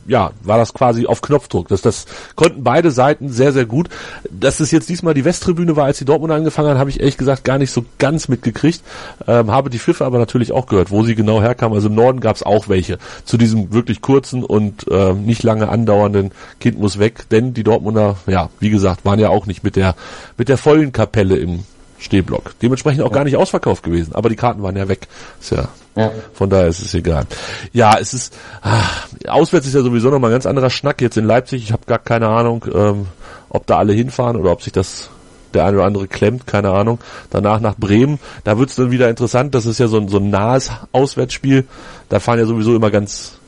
ja, war das quasi auf Knopfdruck. Das, das konnten beide Seiten sehr, sehr gut. Dass es jetzt diesmal die Westtribüne war, als die Dortmund angefangen haben, habe ich ehrlich gesagt gar nicht so ganz mitgekriegt. Ähm, habe die Pfiffe aber natürlich auch gehört, wo sie genau herkamen. Also im Norden gab es auch welche. Zu diesem wirklich kurzen und äh, nicht lange andauernden Kind muss weg. Denn die Dortmunder, ja, wie gesagt, waren ja auch nicht mit der, mit der vollen Kapelle im Stehblock. Dementsprechend auch ja. gar nicht ausverkauft gewesen. Aber die Karten waren ja weg. Ist ja ja. Von daher ist es egal. Ja, es ist ach, auswärts ist ja sowieso noch mal ein ganz anderer Schnack jetzt in Leipzig. Ich habe gar keine Ahnung, ähm, ob da alle hinfahren oder ob sich das der eine oder andere klemmt, keine Ahnung. Danach nach Bremen, da wird's dann wieder interessant. Das ist ja so ein, so ein nahes Auswärtsspiel. Da fahren ja sowieso immer ganz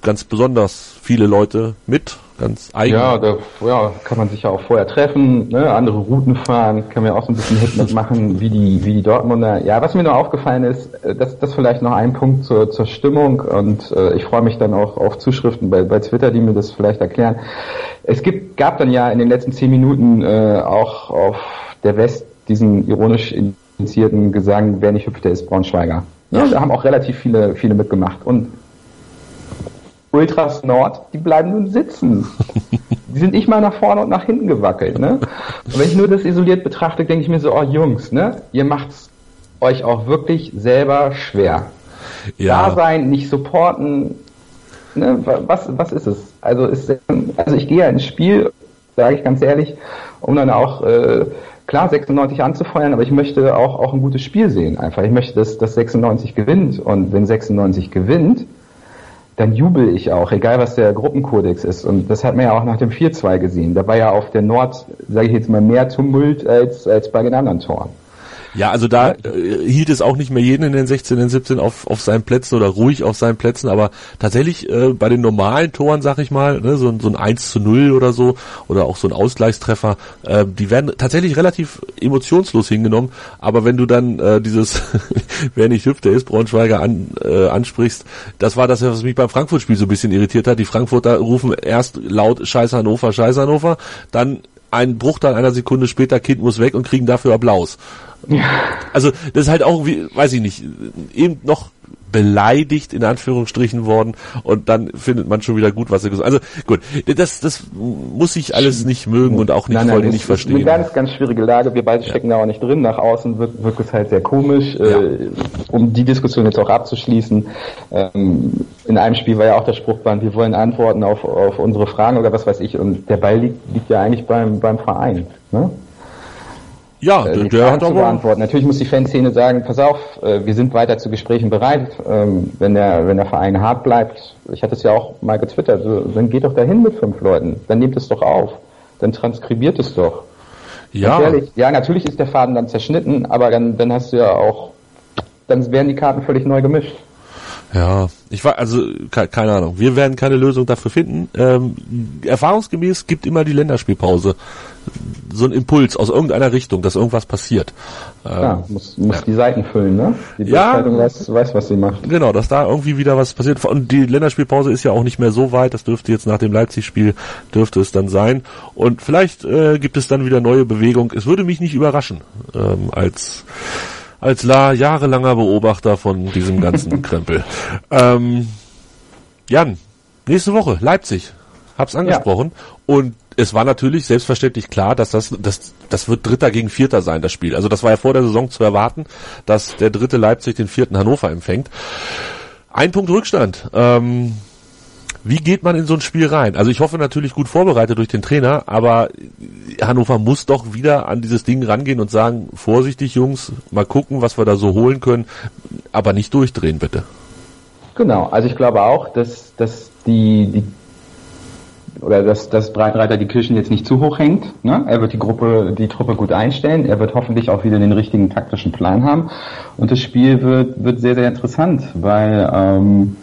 ganz besonders viele Leute mit, ganz eigen. Ja, da ja, kann man sich ja auch vorher treffen, ne, andere Routen fahren, kann man ja auch so ein bisschen Hit machen, wie die, wie die Dortmunder. Ja, was mir noch aufgefallen ist, äh, das, das vielleicht noch ein Punkt zur, zur Stimmung und äh, ich freue mich dann auch auf Zuschriften bei, bei Twitter, die mir das vielleicht erklären. Es gibt, gab dann ja in den letzten zehn Minuten äh, auch auf der West diesen ironisch initiierten Gesang, wer nicht hüpft, der ist Braunschweiger. Ja, da haben auch relativ viele, viele mitgemacht. Und Ultras Nord, die bleiben nun sitzen. die sind nicht mal nach vorne und nach hinten gewackelt. Ne? Und wenn ich nur das isoliert betrachte, denke ich mir so, oh Jungs, ne, ihr macht's euch auch wirklich selber schwer. Ja. Da sein, nicht supporten, ne, was, was ist es? Also, ist, also ich gehe ja ins Spiel, sage ich ganz ehrlich, um dann auch äh, klar 96 anzufeuern, aber ich möchte auch, auch ein gutes Spiel sehen einfach. Ich möchte, dass, dass 96 gewinnt und wenn 96 gewinnt, dann jubel ich auch, egal was der Gruppenkodex ist. Und das hat man ja auch nach dem 4-2 gesehen. Da war ja auf der Nord, sage ich jetzt mal, mehr Tumult als, als bei den anderen Toren. Ja, also da äh, hielt es auch nicht mehr jeden in den 16, in den 17 auf, auf seinen Plätzen oder ruhig auf seinen Plätzen, aber tatsächlich äh, bei den normalen Toren, sag ich mal, ne, so, so ein 1 zu 0 oder so oder auch so ein Ausgleichstreffer, äh, die werden tatsächlich relativ emotionslos hingenommen, aber wenn du dann äh, dieses, wer nicht hüpft, der ist Braunschweiger an, äh, ansprichst, das war das, was mich beim Frankfurt-Spiel so ein bisschen irritiert hat. Die Frankfurter rufen erst laut Scheiß Hannover, Scheiß Hannover, dann ein Bruchteil einer Sekunde später, Kind muss weg und kriegen dafür Applaus. Also das ist halt auch, wie, weiß ich nicht, eben noch beleidigt in Anführungsstrichen worden und dann findet man schon wieder gut, was er gesagt hat. Also gut, das, das muss ich alles nicht mögen und auch nicht nein, voll nicht verstehen. Eine ganz, ganz schwierige Lage. Wir beide ja. stecken da auch nicht drin. Nach außen wirkt, wirkt es halt sehr komisch. Ja. Äh, um die Diskussion jetzt auch abzuschließen, ähm, in einem Spiel war ja auch der Spruchband, wir wollen Antworten auf, auf unsere Fragen oder was weiß ich und der Ball liegt, liegt ja eigentlich beim, beim Verein. Ne? Ja, äh, der hat aber beantworten. Natürlich muss die Fanszene sagen, pass auf, äh, wir sind weiter zu Gesprächen bereit, ähm, wenn der, wenn der Verein hart bleibt. Ich hatte es ja auch mal getwittert, so, dann geht doch dahin mit fünf Leuten, dann nehmt es doch auf, dann transkribiert es doch. Ja. Ehrlich, ja, natürlich ist der Faden dann zerschnitten, aber dann, dann hast du ja auch, dann werden die Karten völlig neu gemischt. Ja, ich war also keine Ahnung. Wir werden keine Lösung dafür finden. Ähm, erfahrungsgemäß gibt immer die Länderspielpause so ein Impuls aus irgendeiner Richtung, dass irgendwas passiert. Ja, ähm, muss, muss ja. die Seiten füllen, ne? Die ja, weiß, weiß, was sie macht. Genau, dass da irgendwie wieder was passiert. Und die Länderspielpause ist ja auch nicht mehr so weit. Das dürfte jetzt nach dem Leipzig-Spiel dürfte es dann sein. Und vielleicht äh, gibt es dann wieder neue Bewegung. Es würde mich nicht überraschen ähm, als als la jahrelanger Beobachter von diesem ganzen Krempel. Ähm, Jan, nächste Woche Leipzig, hab's angesprochen. Ja. Und es war natürlich selbstverständlich klar, dass das, das, das wird Dritter gegen Vierter sein, das Spiel. Also das war ja vor der Saison zu erwarten, dass der dritte Leipzig den vierten Hannover empfängt. Ein Punkt Rückstand. Ähm, wie geht man in so ein Spiel rein? Also ich hoffe natürlich gut vorbereitet durch den Trainer, aber Hannover muss doch wieder an dieses Ding rangehen und sagen, vorsichtig Jungs, mal gucken, was wir da so holen können, aber nicht durchdrehen bitte. Genau, also ich glaube auch, dass, dass die, die oder dass, dass Breitreiter die Kirchen jetzt nicht zu hoch hängt. Ne? Er wird die Gruppe, die Truppe gut einstellen. Er wird hoffentlich auch wieder den richtigen taktischen Plan haben. Und das Spiel wird, wird sehr, sehr interessant, weil ähm,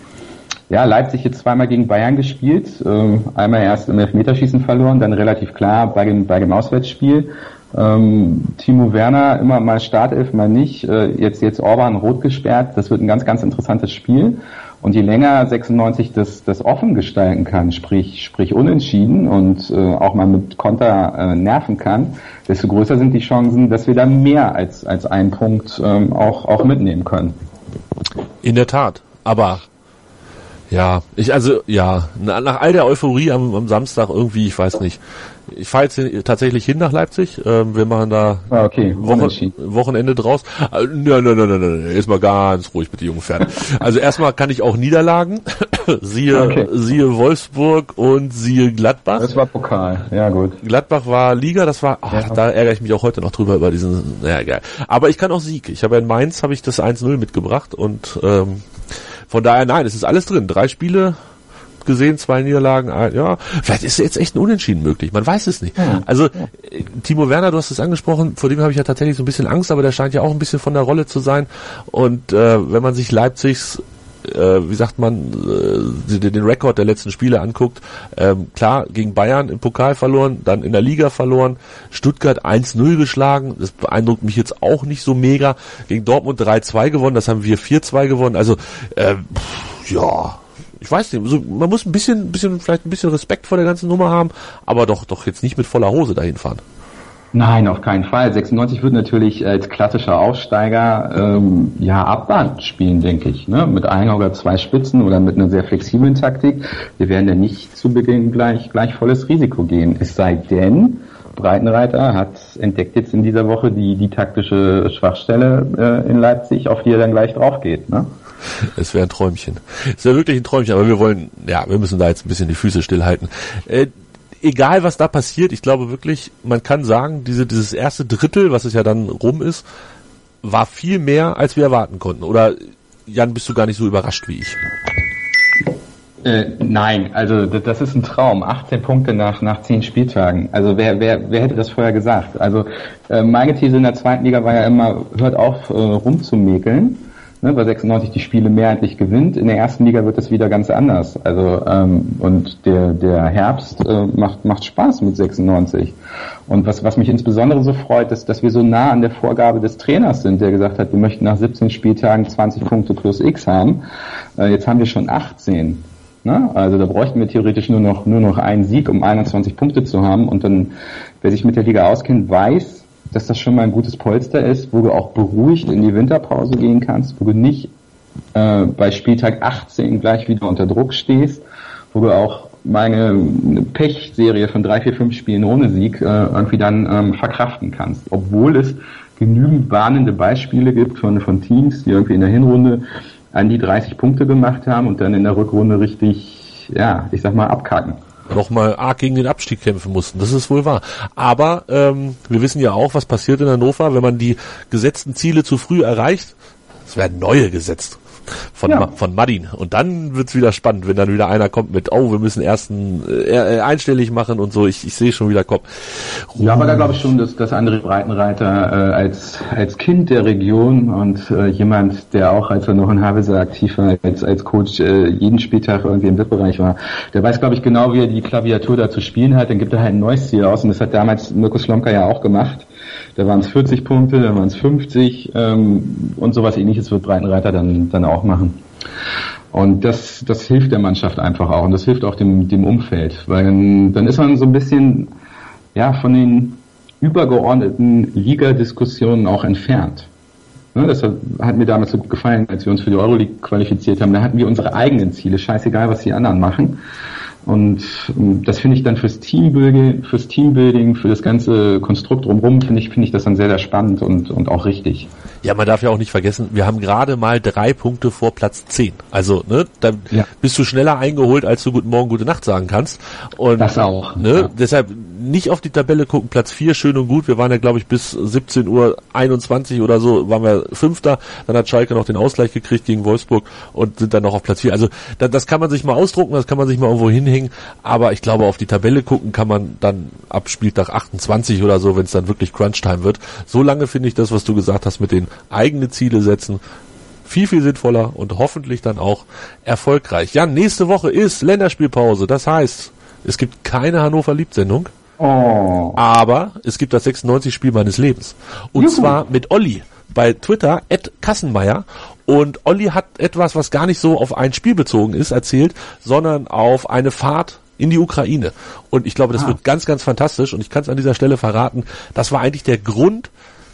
ja, Leipzig jetzt zweimal gegen Bayern gespielt, ähm, einmal erst im Elfmeterschießen verloren, dann relativ klar bei dem, bei dem Auswärtsspiel. Ähm, Timo Werner immer mal Startelf, mal nicht. Äh, jetzt jetzt Orban rot gesperrt. Das wird ein ganz, ganz interessantes Spiel. Und je länger 96 das, das offen gestalten kann, sprich, sprich unentschieden und äh, auch mal mit Konter äh, nerven kann, desto größer sind die Chancen, dass wir da mehr als, als einen Punkt ähm, auch, auch mitnehmen können. In der Tat. Aber ja, ich also ja, nach all der Euphorie am, am Samstag irgendwie, ich weiß nicht. Ich fahre jetzt tatsächlich hin nach Leipzig. Ähm, wir machen da ah, okay. Wochen, Wochenende draus. Äh, nein, nein, nein, nein, nein, jetzt mal ganz ruhig bitte, junge Pferde. Also erstmal kann ich auch Niederlagen. siehe, okay. siehe Wolfsburg und siehe Gladbach. Das war Pokal, ja gut. Gladbach war Liga, das war, ach, ja. da ärgere ich mich auch heute noch drüber über diesen, naja, geil. Aber ich kann auch Sieg. Ich habe in Mainz habe ich das 1-0 mitgebracht und ähm, von daher, nein, es ist alles drin. Drei Spiele gesehen, zwei Niederlagen, ja, vielleicht ist jetzt echt ein Unentschieden möglich, man weiß es nicht. Ja. Also ja. Timo Werner, du hast es angesprochen, vor dem habe ich ja tatsächlich so ein bisschen Angst, aber der scheint ja auch ein bisschen von der Rolle zu sein und äh, wenn man sich Leipzigs äh, wie sagt man, äh, den, den Rekord der letzten Spiele anguckt, ähm, klar, gegen Bayern im Pokal verloren, dann in der Liga verloren, Stuttgart 1-0 geschlagen, das beeindruckt mich jetzt auch nicht so mega, gegen Dortmund 3-2 gewonnen, das haben wir 4-2 gewonnen, also äh, pff, ja, ich weiß nicht, so, man muss ein bisschen, bisschen, vielleicht ein bisschen Respekt vor der ganzen Nummer haben, aber doch, doch jetzt nicht mit voller Hose dahin fahren. Nein, auf keinen Fall. 96 wird natürlich als klassischer Aufsteiger ähm, ja Abwand spielen, denke ich. Ne? Mit ein oder zwei Spitzen oder mit einer sehr flexiblen Taktik. Wir werden ja nicht zu Beginn gleich, gleich volles Risiko gehen. Es sei denn, Breitenreiter hat entdeckt jetzt in dieser Woche die, die taktische Schwachstelle äh, in Leipzig, auf die er dann gleich drauf geht. Ne? Es wäre ein Träumchen. Es wäre wirklich ein Träumchen, aber wir wollen, ja, wir müssen da jetzt ein bisschen die Füße stillhalten. Äh, egal was da passiert, ich glaube wirklich, man kann sagen, diese, dieses erste Drittel, was es ja dann rum ist, war viel mehr, als wir erwarten konnten. Oder Jan, bist du gar nicht so überrascht wie ich? Äh, nein, also das ist ein Traum. 18 Punkte nach nach 10 Spieltagen. Also wer wer wer hätte das vorher gesagt? Also äh, meine These in der zweiten Liga war ja immer, hört auf äh, rumzumäkeln ne, weil 96 die Spiele mehrheitlich gewinnt. In der ersten Liga wird das wieder ganz anders. Also ähm, und der der Herbst äh, macht macht Spaß mit 96. Und was was mich insbesondere so freut, ist, dass wir so nah an der Vorgabe des Trainers sind, der gesagt hat, wir möchten nach 17 Spieltagen 20 Punkte plus X haben. Äh, jetzt haben wir schon 18. Ne? Also da bräuchten wir theoretisch nur noch nur noch einen Sieg, um 21 Punkte zu haben. Und dann, wer sich mit der Liga auskennt, weiß, dass das schon mal ein gutes Polster ist, wo du auch beruhigt in die Winterpause gehen kannst, wo du nicht äh, bei Spieltag 18 gleich wieder unter Druck stehst, wo du auch meine Pechserie von drei, vier, fünf Spielen ohne Sieg äh, irgendwie dann ähm, verkraften kannst. Obwohl es genügend warnende Beispiele gibt von, von Teams, die irgendwie in der Hinrunde an die 30 Punkte gemacht haben und dann in der Rückrunde richtig, ja, ich sag mal, abkacken nochmal arg gegen den Abstieg kämpfen mussten. Das ist wohl wahr. Aber ähm, wir wissen ja auch, was passiert in Hannover, wenn man die gesetzten Ziele zu früh erreicht. Es werden neue gesetzt von, ja. von Madin. Und dann wird's wieder spannend, wenn dann wieder einer kommt mit, oh, wir müssen ersten äh, äh einstellig machen und so. Ich, ich sehe schon wieder kommen. Ja, aber da glaube ich schon, dass, dass André Breitenreiter äh, als, als Kind der Region und äh, jemand, der auch, als er noch in Havelse aktiv war, als, als Coach äh, jeden Spieltag irgendwie im VIP-Bereich war, der weiß, glaube ich, genau, wie er die Klaviatur da zu spielen hat. Dann gibt er halt ein neues Ziel aus und das hat damals Mirko Slomka ja auch gemacht. Da waren es 40 Punkte, da waren es 50 ähm, und sowas ähnliches wird Breitenreiter dann, dann auch machen. Und das, das hilft der Mannschaft einfach auch und das hilft auch dem, dem Umfeld, weil dann, dann ist man so ein bisschen ja, von den übergeordneten Liga-Diskussionen auch entfernt. Ne, das hat mir damals so gut gefallen, als wir uns für die Euroleague qualifiziert haben. Da hatten wir unsere eigenen Ziele, scheißegal, was die anderen machen. Und ähm, das finde ich dann fürs Teambuilding, fürs Teambuilding, für das ganze Konstrukt drumherum, finde ich, finde ich das dann sehr, sehr spannend und, und auch richtig. Ja, man darf ja auch nicht vergessen, wir haben gerade mal drei Punkte vor Platz zehn. Also, ne, da ja. bist du schneller eingeholt, als du Guten Morgen, Gute Nacht sagen kannst. Und, das auch. Ne, ja. deshalb nicht auf die Tabelle gucken, Platz vier schön und gut. Wir waren ja, glaube ich, bis 17 Uhr 21 oder so, waren wir Fünfter. Dann hat Schalke noch den Ausgleich gekriegt gegen Wolfsburg und sind dann noch auf Platz vier. Also, das, das kann man sich mal ausdrucken, das kann man sich mal irgendwo hinhängen. Aber ich glaube, auf die Tabelle gucken kann man dann ab Spieltag 28 oder so, wenn es dann wirklich Crunch-Time wird. So lange finde ich das, was du gesagt hast mit den eigene Ziele setzen, viel, viel sinnvoller und hoffentlich dann auch erfolgreich. Ja, nächste Woche ist Länderspielpause. Das heißt, es gibt keine Hannover Liebt-Sendung. Oh. Aber es gibt das 96 Spiel meines Lebens. Und Juhu. zwar mit Olli bei Twitter, at Kassenmeier. Und Olli hat etwas, was gar nicht so auf ein Spiel bezogen ist, erzählt, sondern auf eine Fahrt in die Ukraine. Und ich glaube, das ah. wird ganz, ganz fantastisch. Und ich kann es an dieser Stelle verraten, das war eigentlich der Grund,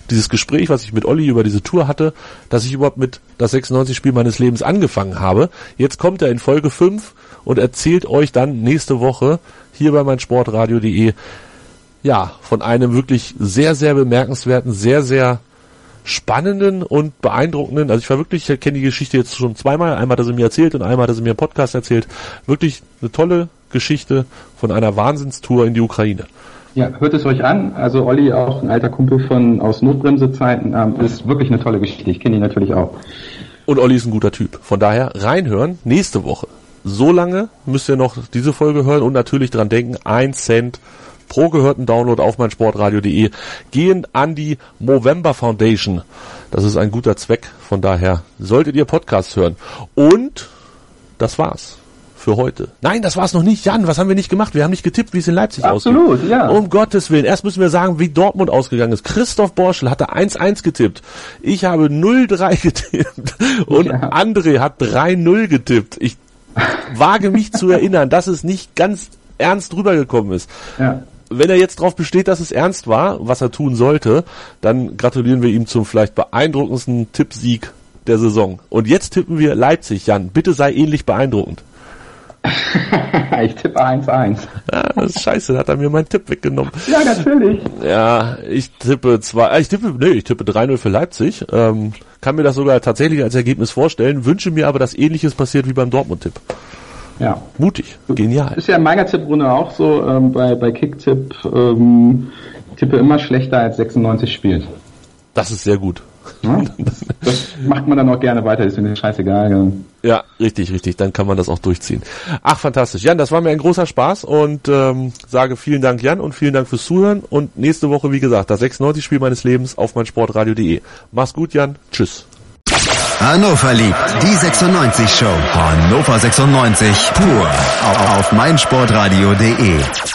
dieses Gespräch, was ich mit Olli über diese Tour hatte, dass ich überhaupt mit das 96-Spiel meines Lebens angefangen habe. Jetzt kommt er in Folge 5 und erzählt euch dann nächste Woche hier bei meinsportradio.de ja, von einem wirklich sehr, sehr bemerkenswerten, sehr, sehr spannenden und beeindruckenden, also ich war wirklich, ich kenne die Geschichte jetzt schon zweimal, einmal hat er sie mir erzählt und einmal hat er sie mir im Podcast erzählt, wirklich eine tolle Geschichte von einer Wahnsinnstour in die Ukraine. Ja, hört es euch an. Also Olli, auch ein alter Kumpel von aus Notbremsezeiten, ähm, ist wirklich eine tolle Geschichte. Ich kenne ihn natürlich auch. Und Olli ist ein guter Typ. Von daher reinhören nächste Woche. So lange müsst ihr noch diese Folge hören und natürlich dran denken, ein Cent pro gehörten Download auf meinsportradio.de gehen an die Movember Foundation. Das ist ein guter Zweck. Von daher solltet ihr Podcasts hören. Und das war's für heute. Nein, das war's noch nicht. Jan, was haben wir nicht gemacht? Wir haben nicht getippt, wie es in Leipzig Absolut, ausgeht. Absolut, ja. Um Gottes Willen. Erst müssen wir sagen, wie Dortmund ausgegangen ist. Christoph Borschel hatte 1-1 getippt. Ich habe 0-3 getippt. Und ja. André hat 3-0 getippt. Ich wage mich zu erinnern, dass es nicht ganz ernst rübergekommen ist. Ja. Wenn er jetzt darauf besteht, dass es ernst war, was er tun sollte, dann gratulieren wir ihm zum vielleicht beeindruckendsten Tippsieg der Saison. Und jetzt tippen wir Leipzig, Jan. Bitte sei ähnlich beeindruckend. Ich tippe 1-1. Ja, das ist scheiße, da hat er mir meinen Tipp weggenommen. Ja, natürlich. Ja, ich tippe zwei, äh, ich tippe, nee, ich tippe 3-0 für Leipzig. Ähm, kann mir das sogar tatsächlich als Ergebnis vorstellen, wünsche mir aber, dass ähnliches passiert wie beim Dortmund-Tipp. Ja. Mutig, genial. Ist ja in meiner Tipprunde auch so, ähm, bei, bei Kicktipp, ähm, tippe immer schlechter als 96 spielt. Das ist sehr gut. Ja, das macht man dann auch gerne weiter, ist mir scheißegal. Ja, richtig, richtig. Dann kann man das auch durchziehen. Ach, fantastisch. Jan, das war mir ein großer Spaß und ähm, sage vielen Dank, Jan, und vielen Dank fürs Zuhören. Und nächste Woche, wie gesagt, das 96-Spiel meines Lebens auf meinsportradio.de. Mach's gut, Jan. Tschüss. Hannover liebt die 96 Show. Hannover 96 pur auf meinsportradio.de.